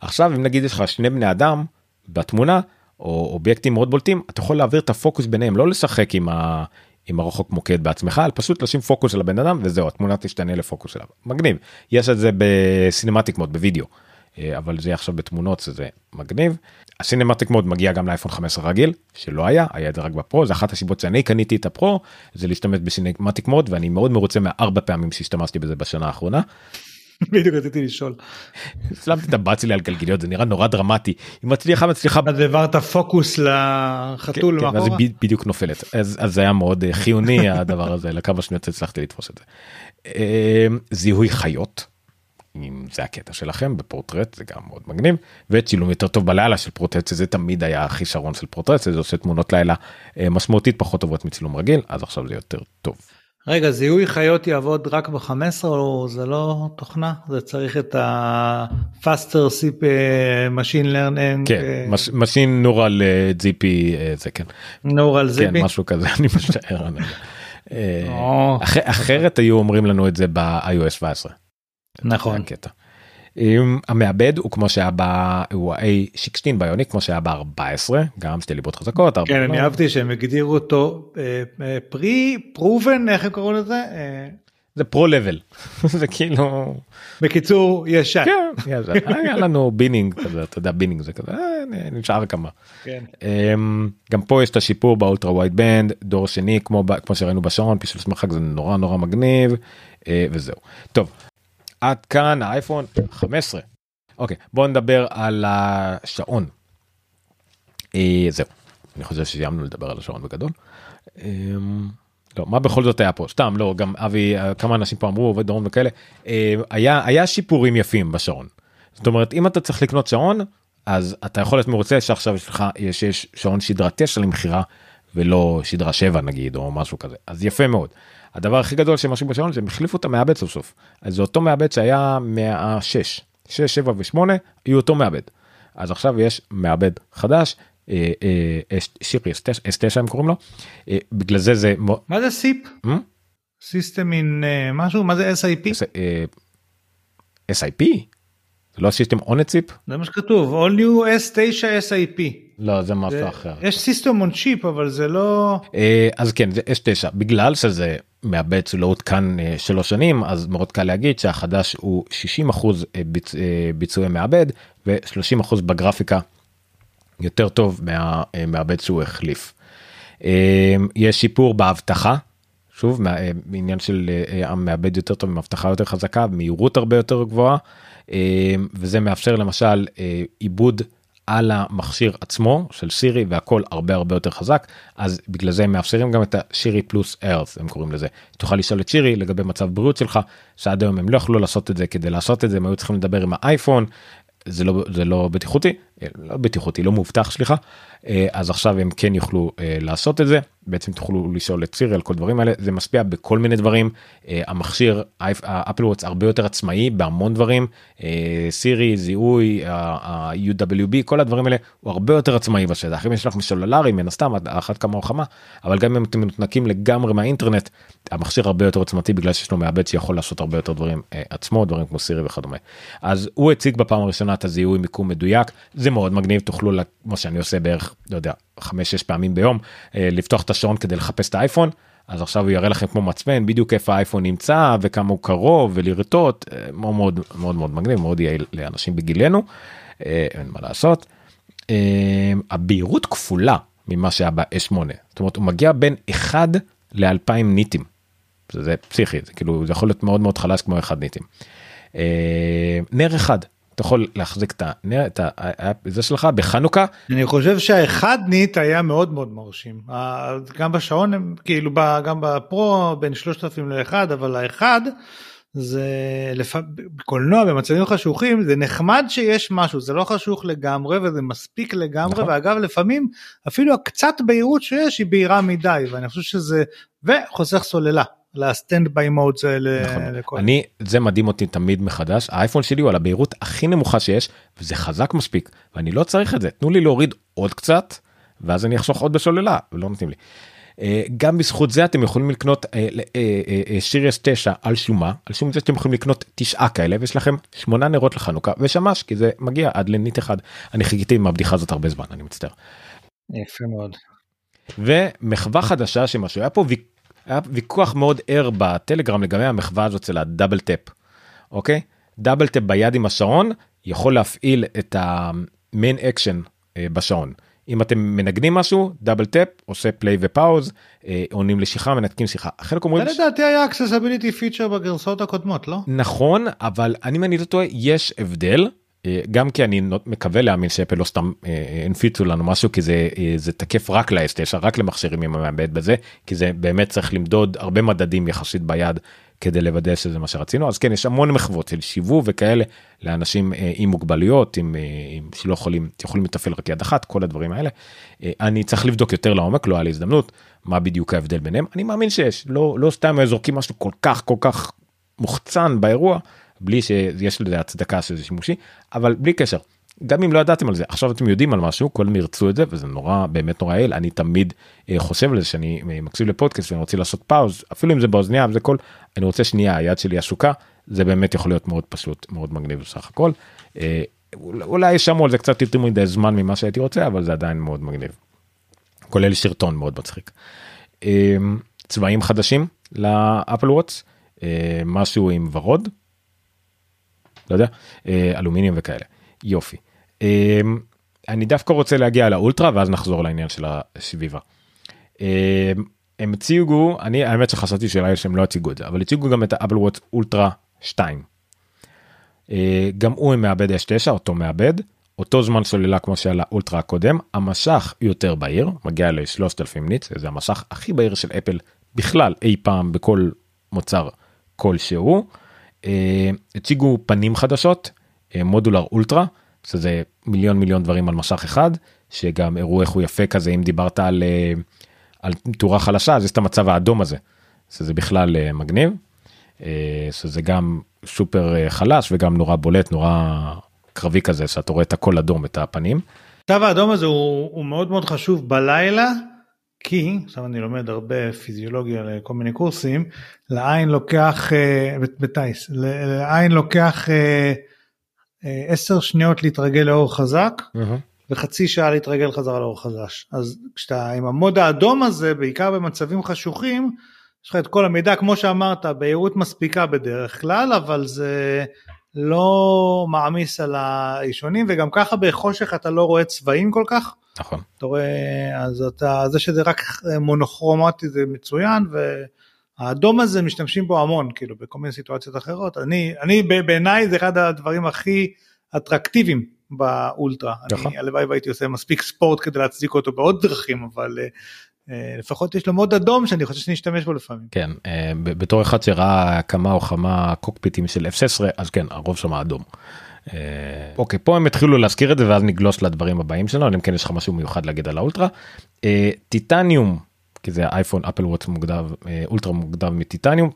עכשיו אם נגיד יש לך שני בני אדם בתמונה או אובייקטים מאוד בולטים אתה יכול להעביר את הפוקוס ביניהם לא לשחק עם ה... עם הרחוק מוקד בעצמך אלא פשוט לשים פוקוס על הבן אדם וזהו התמונה תשתנה לפוקוס שלה מגניב. יש את זה בסינמטיק מוד בווידאו אבל זה עכשיו בתמונות זה מגניב. הסינמטיק מוד מגיע גם לאייפון 15 רגיל שלא היה היה את זה רק בפרו זה אחת הסיבות שאני קניתי את הפרו זה להשתמש בסינמטיק מוד ואני מאוד מרוצה מהארבע פעמים שהשתמשתי בזה בשנה האחרונה. בדיוק רציתי לשאול. שמתי את הבת שלי על גלגיליות זה נראה נורא דרמטי היא מצליחה מצליחה אז העברת פוקוס לחתול כן, כן, ואז מאחורה. היא בדיוק נופלת אז, אז זה היה מאוד אה, חיוני הדבר הזה לכמה שניות הצלחתי לתפוס את זה. אה, זיהוי חיות. אם זה הקטע שלכם בפורטרט זה גם מאוד מגניב וצילום יותר טוב בלילה של פורטרט שזה תמיד היה החישרון של פורטרט זה עושה תמונות לילה אה, משמעותית פחות טובות מצילום רגיל אז עכשיו זה יותר טוב. רגע זיהוי חיות יעבוד רק ב-15 או זה לא תוכנה זה צריך את ה-faster CP machine learning כן, מש- משין נורל GP אה, זה כן. נורל כן, זיפי. משהו כזה, אני משער. לא. אה, אחרת היו אומרים לנו את זה ב-iOS 17. נכון. הקטע. המעבד הוא כמו שהיה ב... הוא ה-A16 ביוניק כמו שהיה ב-14 גם שתי ליבות חזקות. כן אני אהבתי שהם הגדירו אותו pre proven איך הם קראו לזה אה, זה pro level זה כאילו בקיצור ישן. כן, היה- היה לנו binning כזה אתה יודע binning זה כזה אה, נשאר כמה. כן. אמ, גם פה יש את השיפור ב ultra wide band דור שני כמו כמו שראינו בשעון פישוט מרחק זה נורא נורא מגניב אה, וזהו טוב עד כאן האייפון 15 אוקיי בוא נדבר על השעון. אה, זהו אני חושב שסיימנו לדבר על השעון בגדול. אמ, לא מה בכל זאת היה פה סתם לא גם אבי אה, כמה אנשים פה אמרו עובד דרום וכאלה אה, היה היה שיפורים יפים בשעון. זאת אומרת אם אתה צריך לקנות שעון אז אתה יכול להיות מרוצה שעכשיו יש לך יש, יש שעון שדרה 9 למכירה ולא שדרה 7 נגיד או משהו כזה אז יפה מאוד. הדבר הכי גדול שהם עשו בשעון זה הם החליפו את המעבד סוף סוף אז זה אותו מעבד שהיה מה-6 6 7 ו8 יהיו אותו מעבד אז עכשיו יש מעבד חדש אה, אה, שירי S9 הם קוראים לו אה, בגלל זה זה מה זה SIP? system in משהו מה זה SIP? SIP? זה לא system on chip? זה מה שכתוב All New S9 SIP. לא זה משהו אחר. יש system on chip אבל זה לא אה, אז כן זה S9 בגלל שזה מעבד שלא עודכן אה, שלוש שנים אז מאוד קל להגיד שהחדש הוא 60 אחוז ביצ, אה, ביצועי מעבד ו-30 אחוז בגרפיקה יותר טוב מהמעבד שהוא החליף. אה, יש שיפור באבטחה. שוב אה, בעניין של אה, המעבד יותר טוב עם אבטחה יותר חזקה מהירות הרבה יותר גבוהה אה, וזה מאפשר למשל אה, עיבוד על המכשיר עצמו של שירי והכל הרבה הרבה יותר חזק אז בגלל זה הם מאפשרים גם את השירי פלוס ארס הם קוראים לזה. תוכל לשאול את שירי לגבי מצב בריאות שלך שעד היום הם לא יכלו לעשות את זה כדי לעשות את זה הם היו צריכים לדבר עם האייפון. זה לא זה לא בטיחותי לא בטיחותי לא מאובטח סליחה אז עכשיו הם כן יוכלו אה, לעשות את זה. בעצם תוכלו לשאול את סירי על כל דברים האלה. זה משפיע בכל מיני דברים. אה, המכשיר האפל וואטס הרבה יותר עצמאי בהמון דברים. אה, סירי זיהוי ה-UWB כל הדברים האלה הוא הרבה יותר עצמאי בשטח. אם יש לך מסלולרי מן הסתם אחת כמה או כמה. אבל גם אם אתם מנותקים לגמרי מהאינטרנט המכשיר הרבה יותר עוצמתי בגלל שיש לו מעבד שיכול לעשות הרבה יותר דברים אה, עצמו דברים כמו סירי וכדומה. אז הוא הציג בפעם הראשונה את הזיהוי מיקום מדויק. זה מאוד מגניב תוכלו כמו שאני עושה בערך לא יודע 5-6 פעמים ביום אה, לפתוח את השעון כדי לחפש את האייפון אז עכשיו הוא יראה לכם כמו מצפן בדיוק איפה האייפון נמצא וכמה הוא קרוב ולרטוט אה, מאוד מאוד מאוד מאוד מגניב מאוד יעיל לאנשים בגילנו אה, אין מה לעשות. הבהירות כפולה ממה שהיה ב-S8 זאת אומרת הוא מגיע בין 1 ל-2000 ניטים. זה, זה פסיכי זה כאילו זה יכול להיות מאוד מאוד חלש כמו 1 ניטים. נר אחד אתה יכול להחזיק את הנר את זה שלך בחנוכה. אני חושב שהאחד ניט היה מאוד מאוד מרשים. גם בשעון הם כאילו גם בפרו בין 3000 לאחד אבל האחד זה לפ... בקולנוע במצבים חשוכים זה נחמד שיש משהו זה לא חשוך לגמרי וזה מספיק לגמרי נכון. ואגב לפעמים אפילו הקצת בהירות שיש היא בהירה מדי ואני חושב שזה וחוסך סוללה לסטנד ביי מודס האלה נכון. לכל אני זה מדהים אותי תמיד מחדש האייפון שלי הוא על הבהירות הכי נמוכה שיש וזה חזק מספיק ואני לא צריך את זה תנו לי להוריד עוד קצת ואז אני אחסוך עוד בשוללה ולא נותנים לי. אה, גם בזכות זה אתם יכולים לקנות אה, שיריוס 9 על שומה על שום זה שאתם יכולים לקנות תשעה כאלה ויש לכם שמונה נרות לחנוכה ושמש כי זה מגיע עד לניט אחד אני חיכיתי עם הבדיחה הזאת הרבה זמן אני מצטער. יפה מאוד ומחווה חדשה שמשהו היה פה. היה ויכוח מאוד ער בטלגרם לגבי המחווה הזאת של ה double tap. אוקיי? double tap ביד עם השעון יכול להפעיל את ה main action בשעון. אם אתם מנגנים משהו double tap עושה play ו pause אה, עונים לשיחה מנתקים שיחה. חלק אומרים זה לדעתי היה accessibility feature בגרסאות הקודמות לא? נכון אבל אני אם אני לא טועה יש הבדל. אה, גם כי אני מקווה להאמין שאפל לא סתם אה, הנפיצו לנו משהו כי זה אה, זה תקף רק ל-S9 רק למכשירים עם המעבד בזה כי זה באמת צריך למדוד הרבה מדדים יחסית ביד כדי לוודא שזה מה שרצינו אז כן יש המון מחוות של שיווק וכאלה לאנשים אה, עם מוגבלויות עם, אה, עם שלא יכולים יכולים לתפעל רק יד אחת כל הדברים האלה. אה, אני צריך לבדוק יותר לעומק לא היה לי הזדמנות מה בדיוק ההבדל ביניהם אני מאמין שיש לא לא סתם זורקים משהו כל כך כל כך מוחצן באירוע בלי שיש לזה הצדקה שזה שימושי אבל בלי קשר גם אם לא ידעתם על זה עכשיו אתם יודעים על משהו מי ירצו את זה וזה נורא באמת נורא יעיל אני תמיד אה, חושב על זה שאני אה, מקשיב לפודקאסט ואני רוצה לעשות פאוז אפילו אם זה באוזניה וזה כל אני רוצה שנייה היד שלי עסוקה זה באמת יכול להיות מאוד פשוט מאוד מגניב בסך הכל. אה, אולי- שמו על זה קצת יותר מדי זמן ממה שהייתי רוצה אבל זה עדיין מאוד מגניב. כולל שרטון מאוד מצחיק. צבעים חדשים לאפל וואטס משהו עם ורוד. לא יודע אה, אלומיניום וכאלה יופי. אה, אני דווקא רוצה להגיע לאולטרה ואז נחזור לעניין של הסביבה. אה, הם הציגו אני האמת שחשבתי שאולי שהם לא הציגו את זה אבל הציגו גם את האפל וואטס אולטרה 2. אה, גם הוא עם מעבד S9 אותו מעבד אותו זמן סוללה כמו שהיה לאולטרה הקודם המשך יותר בהיר מגיע ל-3000 ניץ זה המשך הכי בהיר של אפל בכלל אי פעם בכל מוצר כלשהו. אה, הציגו פנים חדשות אה, מודולר אולטרה שזה מיליון מיליון דברים על משך אחד שגם הראו איך הוא יפה כזה אם דיברת על אה, על תאורה חלשה אז יש את המצב האדום הזה שזה בכלל אה, מגניב. אה, שזה גם סופר אה, חלש וגם נורא בולט נורא קרבי כזה שאתה רואה את הכל אדום את הפנים. התו האדום הזה הוא, הוא מאוד מאוד חשוב בלילה כי עכשיו אני לומד הרבה פיזיולוגיה לכל מיני קורסים לעין לוקח אה, בטיס ל- לעין לוקח אה, אה, עשר שניות להתרגל לאור חזק וחצי שעה להתרגל חזרה לאור חדש. אז כשאתה עם המוד האדום הזה בעיקר במצבים חשוכים יש לך את כל המידע כמו שאמרת בהירות מספיקה בדרך כלל אבל זה לא מעמיס על האישונים וגם ככה בחושך אתה לא רואה צבעים כל כך נכון. אתה רואה אז אתה זה שזה רק מונוכרומטי זה מצוין והאדום הזה משתמשים בו המון כאילו בכל מיני סיטואציות אחרות אני אני בעיניי זה אחד הדברים הכי אטרקטיביים באולטרה נכון. אני הלוואי והייתי עושה מספיק ספורט כדי להצדיק אותו בעוד דרכים אבל אה, אה, לפחות יש לו מוד אדום שאני חושב שנשתמש בו לפעמים. כן אה, בתור אחד שראה כמה או כמה קוקפיטים של F16 אז כן הרוב שם אדום. אה, אוקיי פה הם התחילו להזכיר את זה ואז נגלוש לדברים הבאים שלנו אם כן יש לך משהו מיוחד להגיד על האולטרה. אה, טיטניום כי זה אייפון אפל וואט מוגדר אה, אולטרה מוגדר מטיטניום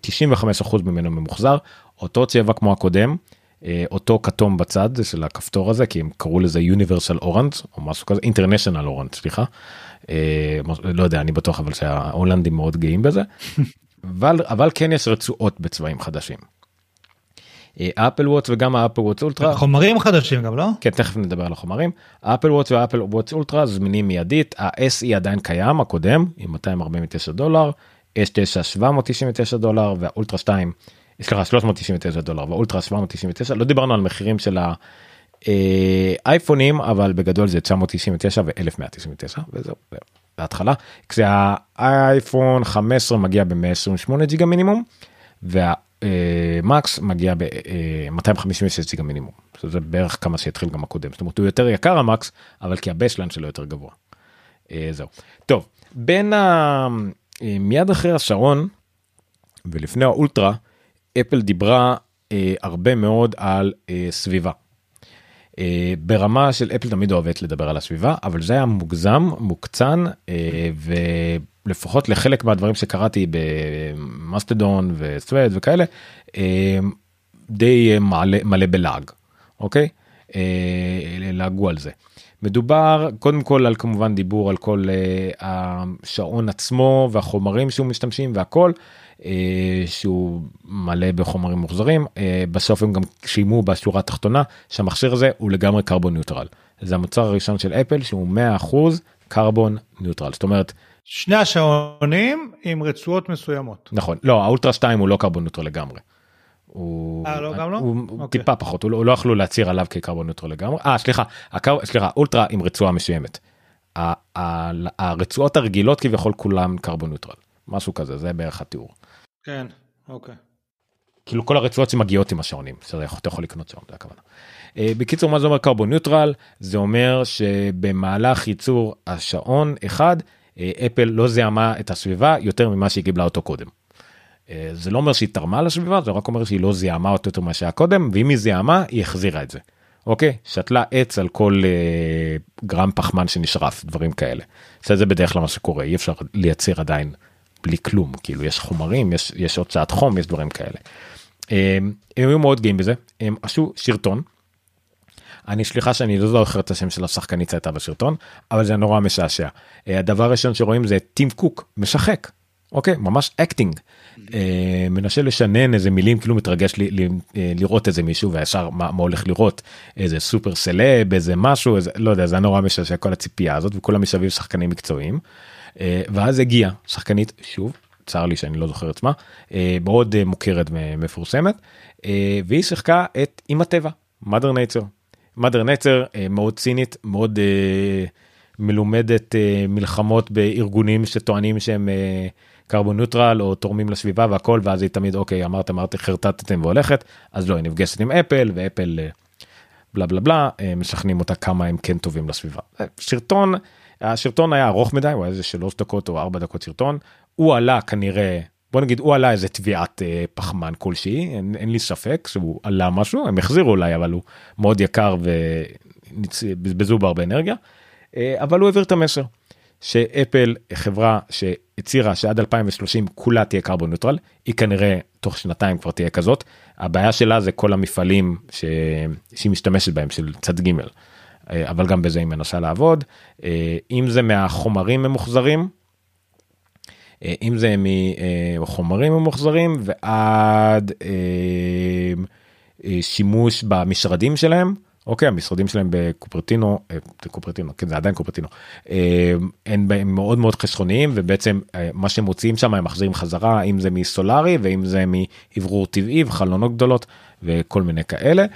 95% ממנו ממוחזר אותו צבע כמו הקודם. אותו כתום בצד של הכפתור הזה כי הם קראו לזה universal orange או משהו כזה international orange סליחה. לא יודע אני בטוח אבל שההולנדים מאוד גאים בזה. אבל אבל כן יש רצועות בצבעים חדשים. Apple Watch וגם ה Apple Watch Ultra חומרים חדשים גם לא? כן תכף נדבר על החומרים. ה Apple Watch וה Apple Watch Ultra זמינים מיידית. ה-SE עדיין קיים הקודם עם 249 דולר. S9 799 דולר והאולטרה 2 סליחה 399 דולר והאולטרה 799 לא דיברנו על מחירים של האייפונים אבל בגדול זה 999 ו-1199 וזהו זהו, בהתחלה. כשהאייפון 15 מגיע ב-128 ג'יגה מינימום. והמקס מגיע ב-256 ג'יגה מינימום שזה בערך כמה שהתחיל גם הקודם זאת אומרת הוא יותר יקר המקס אבל כי ה baseline שלו יותר גבוה. אה, זהו טוב בין ה... אה, מיד אחרי השעון ולפני האולטרה אפל דיברה אה, הרבה מאוד על אה, סביבה. אה, ברמה של אפל תמיד אוהבת לדבר על הסביבה אבל זה היה מוגזם מוקצן אה, ולפחות לחלק מהדברים שקראתי במאסטדון וסווד וכאלה אה, די מלא, מלא בלעג אוקיי אה, לעגו על זה. מדובר קודם כל על כמובן דיבור על כל אה, השעון עצמו והחומרים שהוא משתמשים והכל אה, שהוא מלא בחומרים מוחזרים אה, בסוף הם גם שילמו בשורה התחתונה שהמכשיר הזה הוא לגמרי קרבון ניוטרל זה המוצר הראשון של אפל שהוא 100% carbon neutral זאת אומרת שני השעונים עם רצועות מסוימות. נכון לא האולטרה 2 הוא לא carbon neutral לגמרי. הוא, אה, לא, גם לא? הוא אוקיי. טיפה פחות הוא לא, לא יכלו להצהיר עליו כ carbon neutral לגמרי אה סליחה הקר... סליחה אולטרה עם רצועה מסוימת. הרצועות הרגילות כביכול כולם carbon neutral משהו כזה זה בערך התיאור. כן אוקיי. כאילו כל הרצועות שמגיעות עם השעונים שאתה יכול לקנות שעון זה הכוונה. אה, בקיצור מה זה אומר קרבון ניוטרל זה אומר שבמהלך ייצור השעון אחד אה, אפל לא זיהמה את הסביבה יותר ממה שהיא קיבלה אותו קודם. אה, זה לא אומר שהיא תרמה לסביבה זה רק אומר שהיא לא זיהמה אותו יותר ממה שהיה קודם ואם היא זיהמה היא החזירה את זה. אוקיי שתלה עץ על כל אה, גרם פחמן שנשרף דברים כאלה. זה בדרך כלל מה שקורה אי אפשר לייצר עדיין בלי כלום כאילו יש חומרים יש יש הוצאת חום יש דברים כאלה. אה, הם היו מאוד גאים בזה הם עשו סרטון. אני סליחה שאני לא זוכר את השם של השחקנית שהייתה בסרטון אבל זה נורא משעשע. אה, הדבר הראשון שרואים זה טים קוק משחק אוקיי ממש acting אה, מנסה לשנן איזה מילים כאילו מתרגש לי, לי, אה, לראות איזה מישהו וישר מה, מה הולך לראות איזה סופר סלב איזה משהו איזה לא יודע זה נורא משעשע כל הציפייה הזאת וכולם מסביב שחקנים מקצועיים. אה, ואז הגיעה שחקנית שוב צר לי שאני לא זוכר את שמה מאוד מוכרת ומפורסמת והיא שיחקה את עם הטבע mother nature mother nature מאוד צינית מאוד מלומדת מלחמות בארגונים שטוענים שהם. קרבון נוטרל או תורמים לסביבה והכל ואז היא תמיד אוקיי אמרת אמרתי חרטטתם והולכת אז לא היא נפגשת עם אפל ואפל אה, בלה בלה בלה אה, משכנעים אותה כמה הם כן טובים לסביבה. שרטון השרטון היה ארוך מדי הוא היה איזה שלוש דקות או ארבע דקות שרטון הוא עלה כנראה בוא נגיד הוא עלה איזה תביעת אה, פחמן כלשהי אין, אין לי ספק שהוא עלה משהו הם החזירו אולי אבל הוא מאוד יקר ובזבזו בו הרבה אנרגיה. אה, אבל הוא העביר את המסר. שאפל חברה שהצהירה שעד 2030 כולה תהיה קרבון נוטרל היא כנראה תוך שנתיים כבר תהיה כזאת. הבעיה שלה זה כל המפעלים ש... שהיא משתמשת בהם של צד ג' אה, אבל גם בזה היא מנסה לעבוד אה, אם זה מהחומרים ממוחזרים. אה, אם זה מחומרים ממוחזרים ועד שימוש במשרדים שלהם אוקיי המשרדים שלהם בקופרטינו אה, קופרטינו כן זה עדיין קופרטינו אה, הם מאוד מאוד חסכוניים ובעצם אה, מה שהם מוציאים שם הם מחזירים חזרה אם זה מסולארי ואם זה מאוורור טבעי וחלונות גדולות וכל מיני כאלה.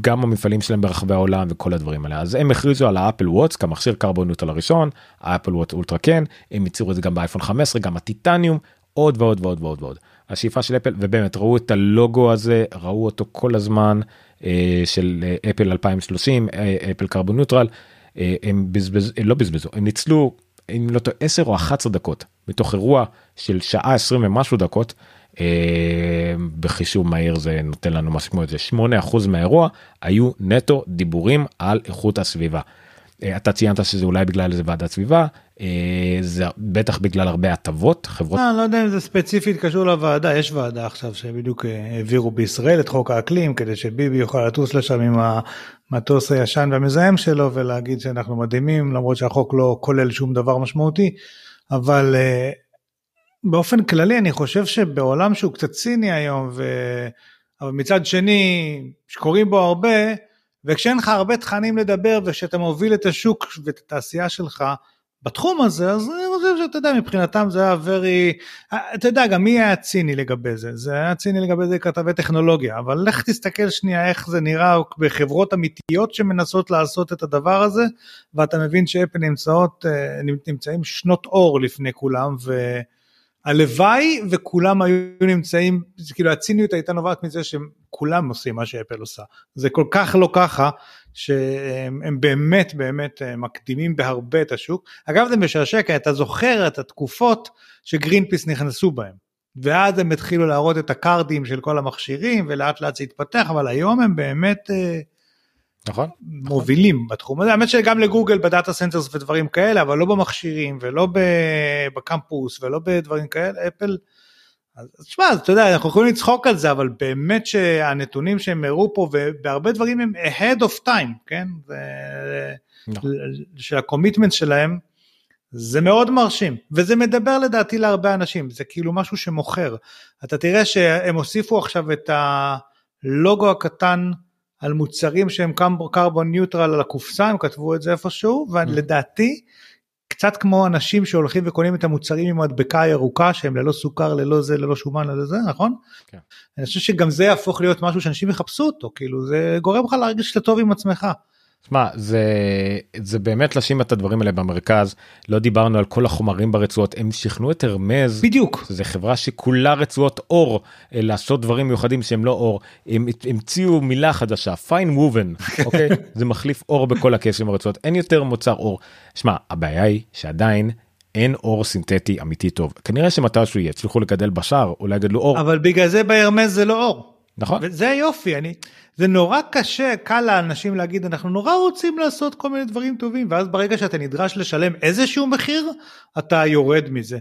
גם המפעלים שלהם ברחבי העולם וכל הדברים האלה אז הם הכריזו על ה Apple Watch כמכשיר carbon neutral הראשון ה Apple Watch Ultra כן הם ייצרו את זה גם באייפון 15 גם הטיטניום עוד ועוד ועוד ועוד ועוד. השאיפה של אפל ובאמת ראו את הלוגו הזה ראו אותו כל הזמן אה, של אה, אפל 2030 אה, אפל carbon neutral אה, הם בזבז לא בזבזו הם ניצלו אם לא טועה 10 או 11 דקות מתוך אירוע של שעה 20 ומשהו דקות. אה, בחישוב מהיר זה נותן לנו משהו כמו איזה 8% מהאירוע היו נטו דיבורים על איכות הסביבה. אה, אתה ציינת שזה אולי בגלל איזה ועדת סביבה אה, זה בטח בגלל הרבה הטבות חברות. אני לא יודע אם זה ספציפית קשור לוועדה יש ועדה עכשיו שבדיוק העבירו בישראל את חוק האקלים כדי שביבי יוכל לטוס לשם עם המטוס הישן והמזהם שלו ולהגיד שאנחנו מדהימים למרות שהחוק לא כולל שום דבר משמעותי אבל באופן כללי אני חושב שבעולם שהוא קצת ציני היום ו... אבל מצד שני שקוראים בו הרבה וכשאין לך הרבה תכנים לדבר וכשאתה מוביל את השוק ואת התעשייה שלך בתחום הזה אז אני חושב שאתה יודע מבחינתם זה היה very אתה יודע גם מי היה ציני לגבי זה זה היה ציני לגבי זה כתבי טכנולוגיה אבל לך תסתכל שנייה איך זה נראה בחברות אמיתיות שמנסות לעשות את הדבר הזה ואתה מבין שאפל נמצאות אה, נמצאים שנות אור לפני כולם. ו... הלוואי וכולם היו נמצאים, כאילו הציניות הייתה נובעת מזה שכולם עושים מה שאפל עושה. זה כל כך לא ככה, שהם באמת באמת אה, מקדימים בהרבה את השוק. אגב זה משעשע כי אתה זוכר את התקופות שגרינפיס נכנסו בהם. ואז הם התחילו להראות את הקארדים של כל המכשירים ולאט לאט זה התפתח, אבל היום הם באמת אה, נכון. מובילים בתחום הזה, האמת שגם לגוגל ב data centers ודברים כאלה, אבל לא במכשירים ולא בקמפוס ולא בדברים כאלה, אפל, אז תשמע, אתה יודע, אנחנו יכולים לצחוק על זה, אבל באמת שהנתונים שהם הראו פה, ובהרבה דברים הם ahead of time, כן? ו... נכון. של ה commitment שלהם, זה מאוד מרשים, וזה מדבר לדעתי להרבה אנשים, זה כאילו משהו שמוכר. אתה תראה שהם הוסיפו עכשיו את הלוגו הקטן, על מוצרים שהם קרבון ניוטרל על הקופסה, הם כתבו את זה איפשהו, ולדעתי, קצת כמו אנשים שהולכים וקונים את המוצרים עם המדבקה הירוקה שהם ללא סוכר, ללא זה, ללא שומן, ללא זה, נכון? כן. אני חושב שגם זה יהפוך להיות משהו שאנשים יחפשו אותו, כאילו זה גורם לך להרגיש שאתה טוב עם עצמך. שמע זה זה באמת לשים את הדברים האלה במרכז. לא דיברנו על כל החומרים ברצועות. הם שכנעו את הרמז. בדיוק. זה חברה שכולה רצועות אור אה, לעשות דברים מיוחדים שהם לא אור. הם המציאו מילה חדשה פיין וובן אוקיי? זה מחליף אור בכל הקשר עם הרצועות. אין יותר מוצר אור. שמע הבעיה היא שעדיין אין אור סינתטי אמיתי טוב. כנראה שמתישהו יצליחו לגדל בשר אולי יגדלו אור. אבל בגלל זה בהרמז זה לא אור. נכון. וזה היופי אני זה נורא קשה קל לאנשים להגיד אנחנו נורא רוצים לעשות כל מיני דברים טובים ואז ברגע שאתה נדרש לשלם איזשהו מחיר אתה יורד מזה.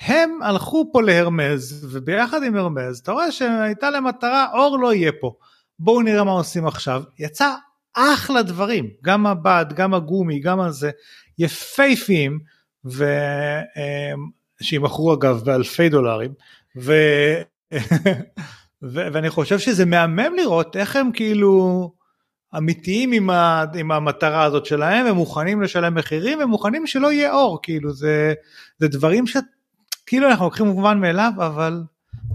הם הלכו פה להרמז וביחד עם הרמז אתה רואה שהייתה להם מטרה אור לא יהיה פה. בואו נראה מה עושים עכשיו. יצא אחלה דברים גם הבד גם הגומי גם הזה יפייפיים ושימכרו אגב באלפי דולרים ו... ו- ואני חושב שזה מהמם לראות איך הם כאילו אמיתיים עם, ה- עם המטרה הזאת שלהם, הם מוכנים לשלם מחירים, הם מוכנים שלא יהיה אור, כאילו זה, זה דברים שכאילו אנחנו לוקחים מובן מאליו, אבל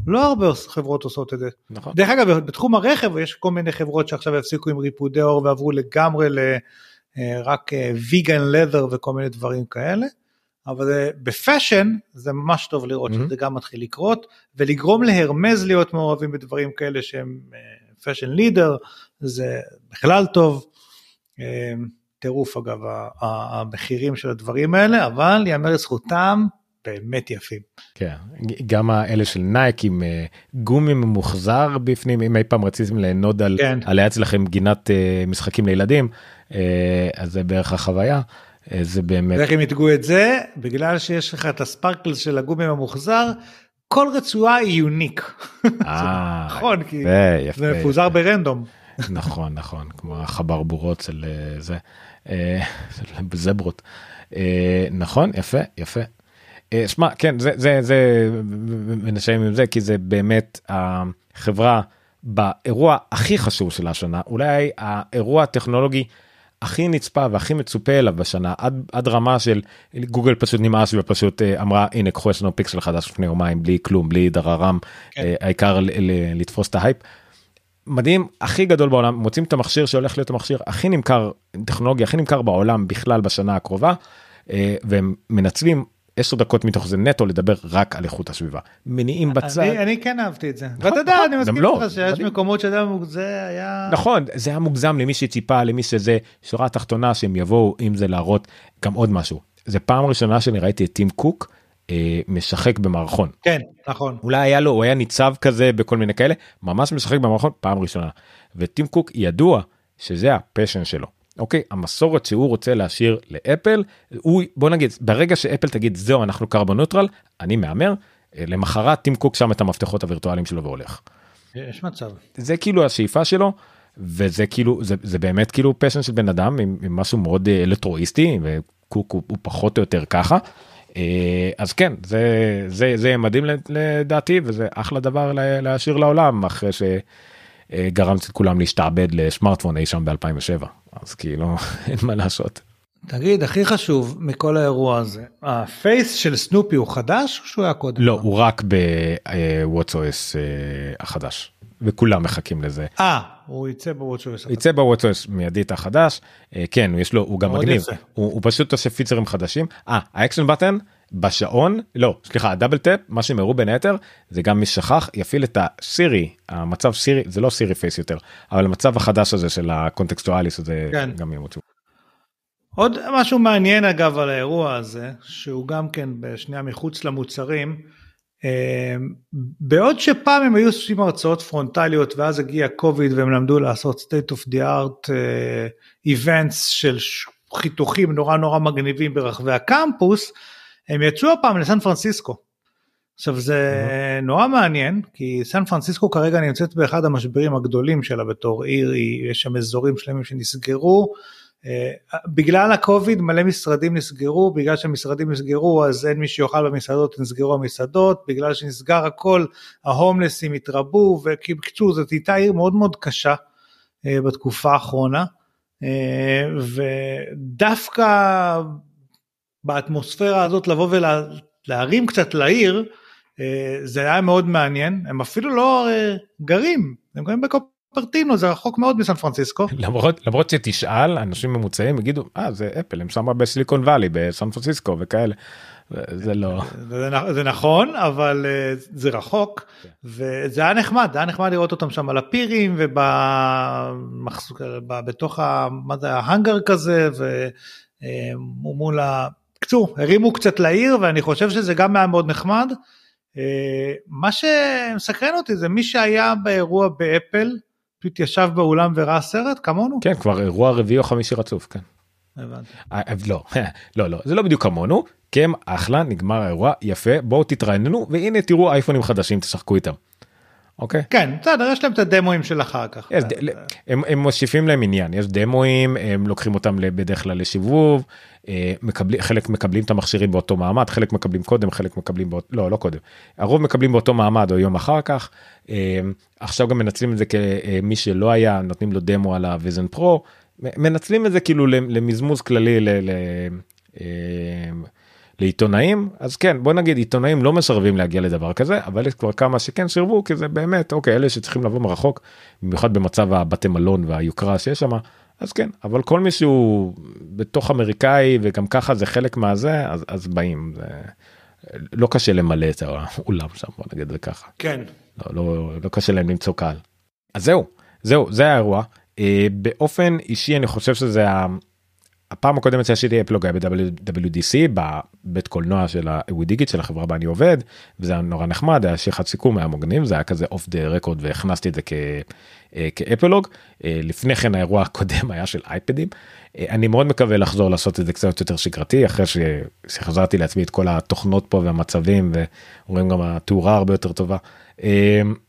לא הרבה חברות עושות את זה. נכון. דרך אגב, בתחום הרכב יש כל מיני חברות שעכשיו הפסיקו עם ריפודי עור ועברו לגמרי לרק vegan leather וכל מיני דברים כאלה. אבל ב fashion זה ממש טוב לראות mm-hmm. שזה גם מתחיל לקרות ולגרום ל Hermès להיות מעורבים בדברים כאלה שהם fashion leader זה בכלל טוב. טירוף אגב המחירים של הדברים האלה אבל יאמר לזכותם באמת יפים. כן, גם האלה של נייק עם גומי ממוחזר בפנים אם אי פעם רציתם לענוד על, כן. על היה אצלכם גינת משחקים לילדים אז זה בערך החוויה. זה באמת. ואיך הם ידעו את זה? בגלל שיש לך את ה sparkles של הגומי הממוחזר, כל רצועה היא unique. אה, נכון, כי זה מפוזר ברנדום. נכון, נכון, כמו החברבורות של זה, זברות. נכון, יפה, יפה. שמע, כן, זה, זה, זה, ונשארים עם זה, כי זה באמת החברה באירוע הכי חשוב של השנה, אולי האירוע הטכנולוגי. הכי נצפה והכי מצופה אליו בשנה עד עד רמה של גוגל פשוט נמאס ופשוט אמרה הנה קחו יש לנו פיקסל חדש לפני יומיים בלי כלום בלי דררם כן. העיקר לתפוס את ההייפ. מדהים הכי גדול בעולם מוצאים את המכשיר שהולך להיות המכשיר הכי נמכר טכנולוגיה הכי נמכר בעולם בכלל בשנה הקרובה והם מנצלים 10 דקות מתוך זה נטו לדבר רק על איכות הסביבה. מניעים בצד. אני, אני כן אהבתי את זה. נכון, ואתה יודע נכון, אני מסכים לא, איתך שיש מדהים. מקומות שזה היה נכון זה היה מוגזם למי שציפה למי שזה. שורה תחתונה שהם יבואו עם זה להראות גם עוד משהו. זה פעם ראשונה שאני ראיתי את טים קוק אה, משחק במערכון. כן נכון. אולי היה לו הוא היה ניצב כזה בכל מיני כאלה ממש משחק במערכון פעם ראשונה. וטים קוק ידוע שזה ה passion שלו אוקיי המסורת שהוא רוצה להשאיר לאפל הוא בוא נגיד ברגע שאפל תגיד זהו אנחנו carbon neutral אני מהמר למחרת טים קוק שם את המפתחות הווירטואליים שלו והולך. יש מצב זה כאילו השאיפה שלו וזה כאילו זה, זה באמת כאילו passion של בן אדם עם, עם משהו מאוד אלטרואיסטי וקוק הוא, הוא פחות או יותר ככה. אז כן זה זה זה מדהים לדעתי וזה אחלה דבר להשאיר לעולם אחרי שגרם את כולם להשתעבד לשמארטפון אי שם ב2007 אז כאילו אין מה לעשות. תגיד הכי חשוב מכל האירוע הזה הפייס של סנופי הוא חדש או שהוא היה קודם? לא הוא רק בוואטסוס החדש וכולם מחכים לזה. אה הוא יצא בוואטסוס. יצא בוואטסוס מיידית החדש כן יש לו הוא גם מגניב הוא, הוא פשוט עושה פיצרים חדשים אה האקשן בטן בשעון לא סליחה הדאבל טאפ מה שהם הראו בין היתר זה גם מי שכח יפעיל את הסירי המצב סירי זה לא סירי פייס יותר אבל המצב החדש הזה של הקונטקסטואליס הזה כן. גם ימוצו. עוד משהו מעניין אגב על האירוע הזה שהוא גם כן בשנייה מחוץ למוצרים בעוד שפעם הם היו עושים הרצאות פרונטליות ואז הגיע קוביד והם למדו לעשות state of the art events של חיתוכים נורא נורא מגניבים ברחבי הקמפוס הם יצאו הפעם לסן פרנסיסקו. עכשיו זה mm-hmm. נורא מעניין כי סן פרנסיסקו כרגע נמצאת באחד המשברים הגדולים שלה בתור עיר, יש שם אזורים שלמים שנסגרו. Uh, בגלל הקוביד מלא משרדים נסגרו, בגלל שהמשרדים נסגרו אז אין מי שיאכל במסעדות, נסגרו המסעדות, בגלל שנסגר הכל ההומלסים התרבו ובקיצור זאת הייתה עיר מאוד מאוד קשה uh, בתקופה האחרונה uh, ודווקא באטמוספירה הזאת לבוא ולהרים קצת לעיר, אה, זה היה מאוד מעניין, הם אפילו לא אה, גרים, הם גרים קופרטינו זה רחוק מאוד מסן פרנסיסקו. למרות למרות שתשאל אנשים ממוצעים יגידו אה זה אפל הם שמה בסיליקון וואלי בסן פרנסיסקו וכאלה. זה לא זה, זה נכון אבל אה, זה רחוק כן. וזה היה נחמד היה נחמד לראות אותם שם על הפירים ובתוך ה... מה זה ההאנגר כזה ומול ה... קצור הרימו קצת לעיר ואני חושב שזה גם היה מאוד נחמד. אה, מה שמסקרן אותי זה מי שהיה באירוע באפל פשוט ישב באולם וראה סרט כמונו. כן כבר אירוע רביעי או חמישי רצוף כן. הבנתי. אה, אה, לא לא לא זה לא בדיוק כמונו הם אחלה נגמר האירוע יפה בואו תתראיינו והנה תראו אייפונים חדשים תשחקו איתם. אוקיי. כן בסדר יש להם את הדמוים של אחר כך. ד- הם, הם מוסיפים להם עניין יש דמוים הם לוקחים אותם ל- בדרך כלל לשיבוב אה, מקבלים חלק מקבלים את המכשירים באותו מעמד חלק מקבלים קודם חלק מקבלים באות, לא לא קודם הרוב מקבלים באותו מעמד או יום אחר כך אה, עכשיו גם מנצלים את זה כמי שלא היה נותנים לו דמו על הוויזן פרו מנצלים את זה כאילו למ- למזמוז כללי ל, ל, אה, לעיתונאים אז כן בוא נגיד עיתונאים לא מסרבים להגיע לדבר כזה אבל יש כבר כמה שכן סירבו כי זה באמת אוקיי אלה שצריכים לבוא מרחוק במיוחד במצב הבתי מלון והיוקרה שיש שם אז כן אבל כל מי שהוא בתוך אמריקאי וגם ככה זה חלק מהזה אז, אז באים זה לא קשה למלא את האולם שם בוא נגיד זה ככה כן. לא, לא, לא קשה להם למצוא קהל. אז זהו, זהו, זה האירוע. אה, באופן אישי אני חושב שזה. הפעם הקודמת שעשיתי אפלוג היה ב-WDC בבית קולנוע של הווידיגיט של החברה בה אני עובד וזה היה נורא נחמד היה שיחת סיכום היה מגניב זה היה כזה אוף דה רקורד והכנסתי את זה כ, אה, כאפלוג אה, לפני כן האירוע הקודם היה של אייפדים אה, אני מאוד מקווה לחזור לעשות את זה קצת יותר שגרתי אחרי ש, שחזרתי לעצמי את כל התוכנות פה והמצבים ורואים גם התאורה הרבה יותר טובה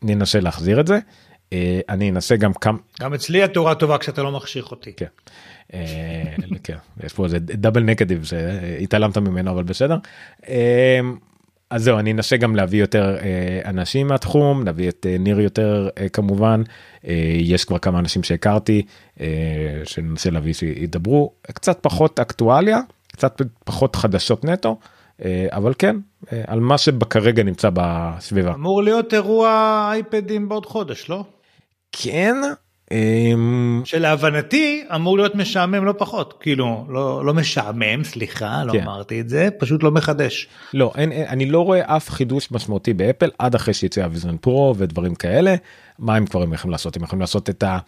ננסה להחזיר את זה אני אנסה גם כמה גם אצלי התאורה טובה כשאתה לא מחשיך אותי. כן. אה, כן, יש פה איזה דאבל נגטיב שהתעלמת ממנו אבל בסדר. אה, אז זהו אני אנסה גם להביא יותר אה, אנשים מהתחום להביא את ניר יותר כמובן יש כבר כמה אנשים שהכרתי שננסה להביא שידברו קצת פחות אקטואליה קצת פחות חדשות נטו אבל כן על מה שבכרגע נמצא בסביבה. אמור להיות אירוע אייפדים בעוד חודש לא? כן. אה, שלהבנתי אמור להיות משעמם לא פחות כאילו לא לא משעמם סליחה לא כן. אמרתי את זה פשוט לא מחדש. לא אין, אין אני לא רואה אף חידוש משמעותי באפל עד אחרי שיצא הוויזן פרו ודברים כאלה מה הם כבר הם יכולים לעשות הם יכולים לעשות את ה-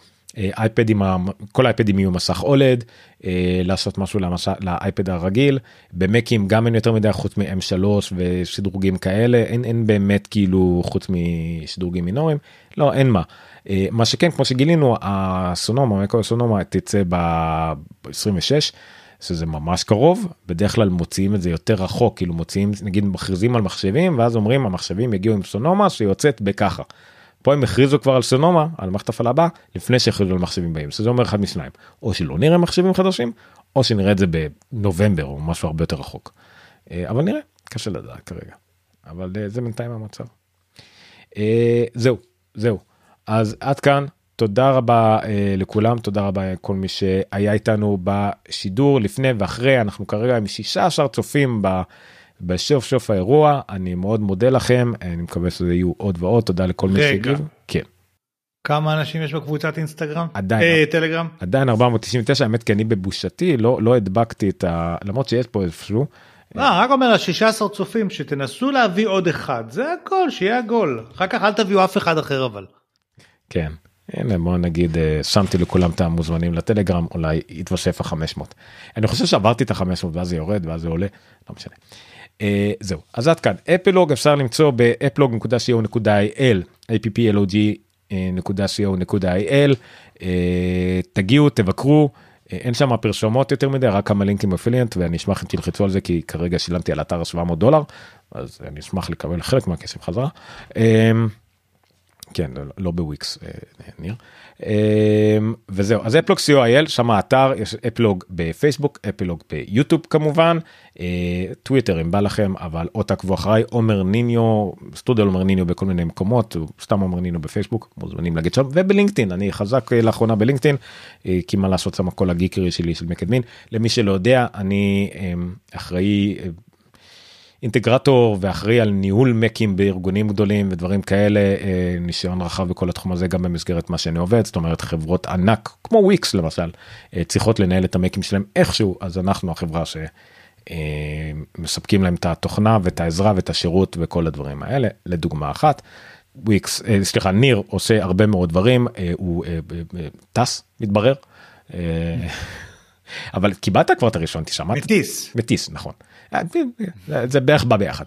כל האייפדים יהיו מסך אולד אה, לעשות משהו למסע, לאייפד הרגיל במקים גם אין יותר מדי חוץ מ-M3 ושדרוגים כאלה אין אין באמת כאילו חוץ משדרוגים מינוריים לא אין מה. אה, מה שכן כמו שגילינו הסונומה מקו הסונומה תצא ב-26 שזה ממש קרוב בדרך כלל מוציאים את זה יותר רחוק כאילו מוציאים נגיד מכריזים על מחשבים ואז אומרים המחשבים יגיעו עם סונומה שיוצאת בככה. פה הם הכריזו כבר על סונומה על מערכת הפעלה הבאה לפני שהכריזו על מחשבים באים שזה אומר אחד משניים או שלא נראה מחשבים חדשים או שנראה את זה בנובמבר או משהו הרבה יותר רחוק. אה, אבל נראה קשה לדעת כרגע אבל אה, זה בינתיים המצב. זהו זהו אז עד כאן תודה רבה אה, לכולם תודה רבה לכל מי שהיה איתנו בשידור לפני ואחרי אנחנו כרגע עם 16 צופים ב... בסוף סוף האירוע אני מאוד מודה לכם אני מקווה שזה יהיו עוד ועוד תודה לכל מי רגע. שהגיב. כן כמה אנשים יש בקבוצת אינסטגרם? עדיין. אה, טלגרם? עדיין 499 האמת כי אני בבושתי לא לא הדבקתי את ה... למרות שיש פה איזשהו. לא, רק אומר ל-16 צופים שתנסו להביא עוד אחד זה הכל שיהיה עגול אחר כך אל תביאו אף אחד אחר אבל. כן. הנה בוא נגיד אה, שמתי לכולם את המוזמנים לטלגרם אולי יתווסף ה-500. אני חושב שעברתי את ה-500 ואז זה יורד ואז זה עולה לא משנה. אה, זהו אז עד כאן אפלוג אפשר למצוא באפלוג.co.il applog.co.il אה, תגיעו תבקרו. אה, אין שם פרשומות יותר מדי רק כמה לינקים אפיליאנט ואני אשמח אם תלחצו על זה כי כרגע שילמתי על אתר 700 דולר אז אני אשמח לקבל חלק מהכסף חזרה. אה, כן לא, לא בוויקס אה, ניר. אה, וזהו אז אפלוג co.il שם האתר יש אפלוג בפייסבוק אפלוג ביוטיוב כמובן. אה, טוויטר אם בא לכם אבל או תעקבו אחריי עומר ניניו סטודיו עומר ניניו בכל מיני מקומות סתם עומר ניניו בפייסבוק מוזמנים להגיד שם ובלינקדאין אני חזק אה, לאחרונה בלינקדאין. אה, כי מה לעשות שם כל הגיקרי שלי של מקדמין. למי שלא יודע אני אה, אחראי. אה, אינטגרטור ואחראי על ניהול מקים בארגונים גדולים ודברים כאלה אה, ניסיון רחב בכל התחום הזה גם במסגרת מה שאני עובד זאת אומרת חברות ענק כמו וויקס למשל אה, צריכות לנהל את המקים שלהם איכשהו אז אנחנו החברה שמספקים להם את התוכנה ואת העזרה ואת השירות וכל הדברים האלה לדוגמה אחת. וויקס סליחה ניר עושה הרבה מאוד דברים הוא טס מתברר. אבל קיבלת כבר את הראשון תשמע מטיס מטיס נכון זה בערך בא ביחד.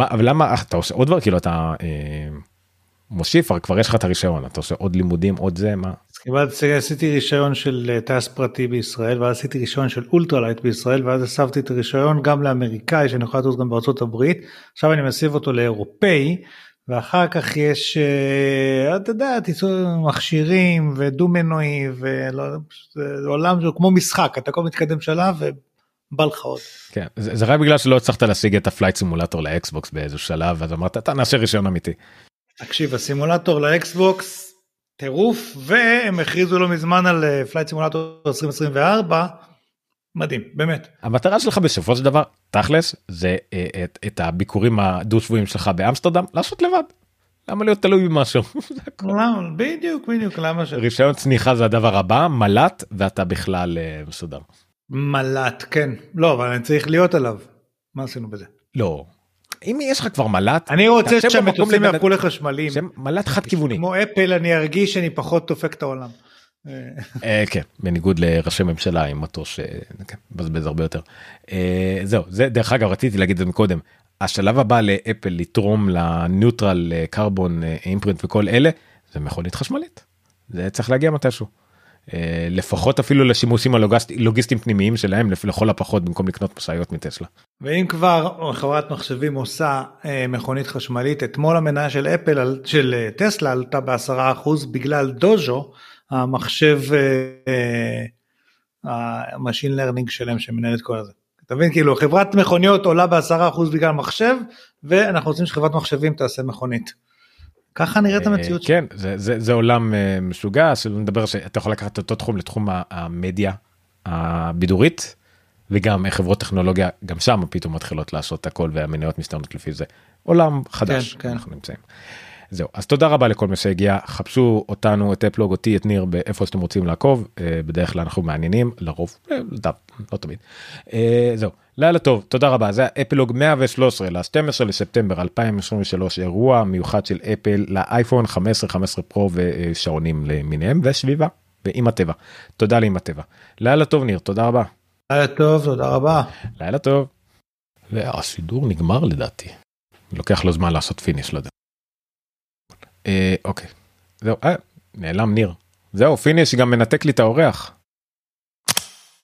אבל למה אתה עושה עוד דבר? כאילו אתה מוסיף כבר יש לך את הרישיון אתה עושה עוד לימודים עוד זה מה. עשיתי רישיון של טייס פרטי בישראל ואז עשיתי רישיון של ultralight בישראל ואז הסבתי את הרישיון גם לאמריקאי שאני יכול לטוס גם בארצות הברית. עכשיו אני מסב אותו לאירופאי ואחר כך יש, אה, אתה יודע, תיסעו מכשירים ודו מנועי ולא, עולם שהוא כמו משחק, אתה כל מתקדם שלב ובא לך עוד. כן, זה, זה רק בגלל שלא הצלחת להשיג את ה Flight Simulator ל Xbox באיזה שלב, אז אמרת, אתה נעשה רישיון אמיתי. תקשיב, הסימולטור ל Xbox, טירוף, והם הכריזו לא מזמן על Flight Simulator 2024. מדהים באמת המטרה שלך בסופו של דבר תכלס זה אה, את, את הביקורים הדו שבועיים שלך באמסטרדם לעשות לבד. למה להיות תלוי במשהו? בדיוק בדיוק למה ש... רישיון צניחה זה הדבר הבא מל"ט ואתה בכלל uh, מסודר. מל"ט כן לא אבל אני צריך להיות עליו מה עשינו בזה? לא. אם יש לך כבר מל"ט אני רוצה שהמטוסים יהפכו לחשמליים מל"ט חד כיווני כמו אפל אני ארגיש שאני פחות דופק את העולם. אה, כן בניגוד לראשי ממשלה עם מטוס שמבזבז הרבה יותר אה, זהו זה דרך אגב רציתי להגיד את זה מקודם השלב הבא לאפל לתרום ל neutral carbon imprint וכל אלה זה מכונית חשמלית זה צריך להגיע מתישהו. אה, לפחות אפילו לשימושים הלוגיסטיים פנימיים שלהם לכל הפחות במקום לקנות משאיות מטסלה. ואם כבר חברת מחשבים עושה מכונית חשמלית אתמול המניה של אפל של טסלה עלתה בעשרה אחוז בגלל דוז'ו המחשב ה machine אה, learning שלם שמנהל את כל הזה. אתה מבין כאילו חברת מכוניות עולה בעשרה אחוז בגלל מחשב ואנחנו רוצים שחברת מחשבים תעשה מכונית. ככה נראית אה, המציאות. כן זה, זה, זה עולם אה, משוגע שלא נדבר שאתה יכול לקחת אותו תחום לתחום המדיה הבידורית וגם חברות טכנולוגיה גם שם פתאום מתחילות לעשות הכל והמניות מסתנות לפי זה עולם חדש כן, כן. אנחנו נמצאים. זהו אז תודה רבה לכל מי שהגיע חפשו אותנו את אפלוג אותי את ניר באיפה שאתם רוצים לעקוב אה, בדרך כלל אנחנו מעניינים לרוב אה, לא תמיד אה, זהו לילה טוב תודה רבה זה אפלוג 113 ל-12 לספטמבר 2023 אירוע מיוחד של אפל לאייפון 15 15 פרו ושעונים למיניהם וסביבה ועם הטבע תודה לאם הטבע לילה טוב ניר תודה רבה. לילה טוב תודה רבה. לילה טוב. והסידור נגמר לדעתי. לוקח לו זמן לעשות finish לדעת. אה, אוקיי. זהו, אה, נעלם ניר. זהו, פיניש גם מנתק לי את האורח.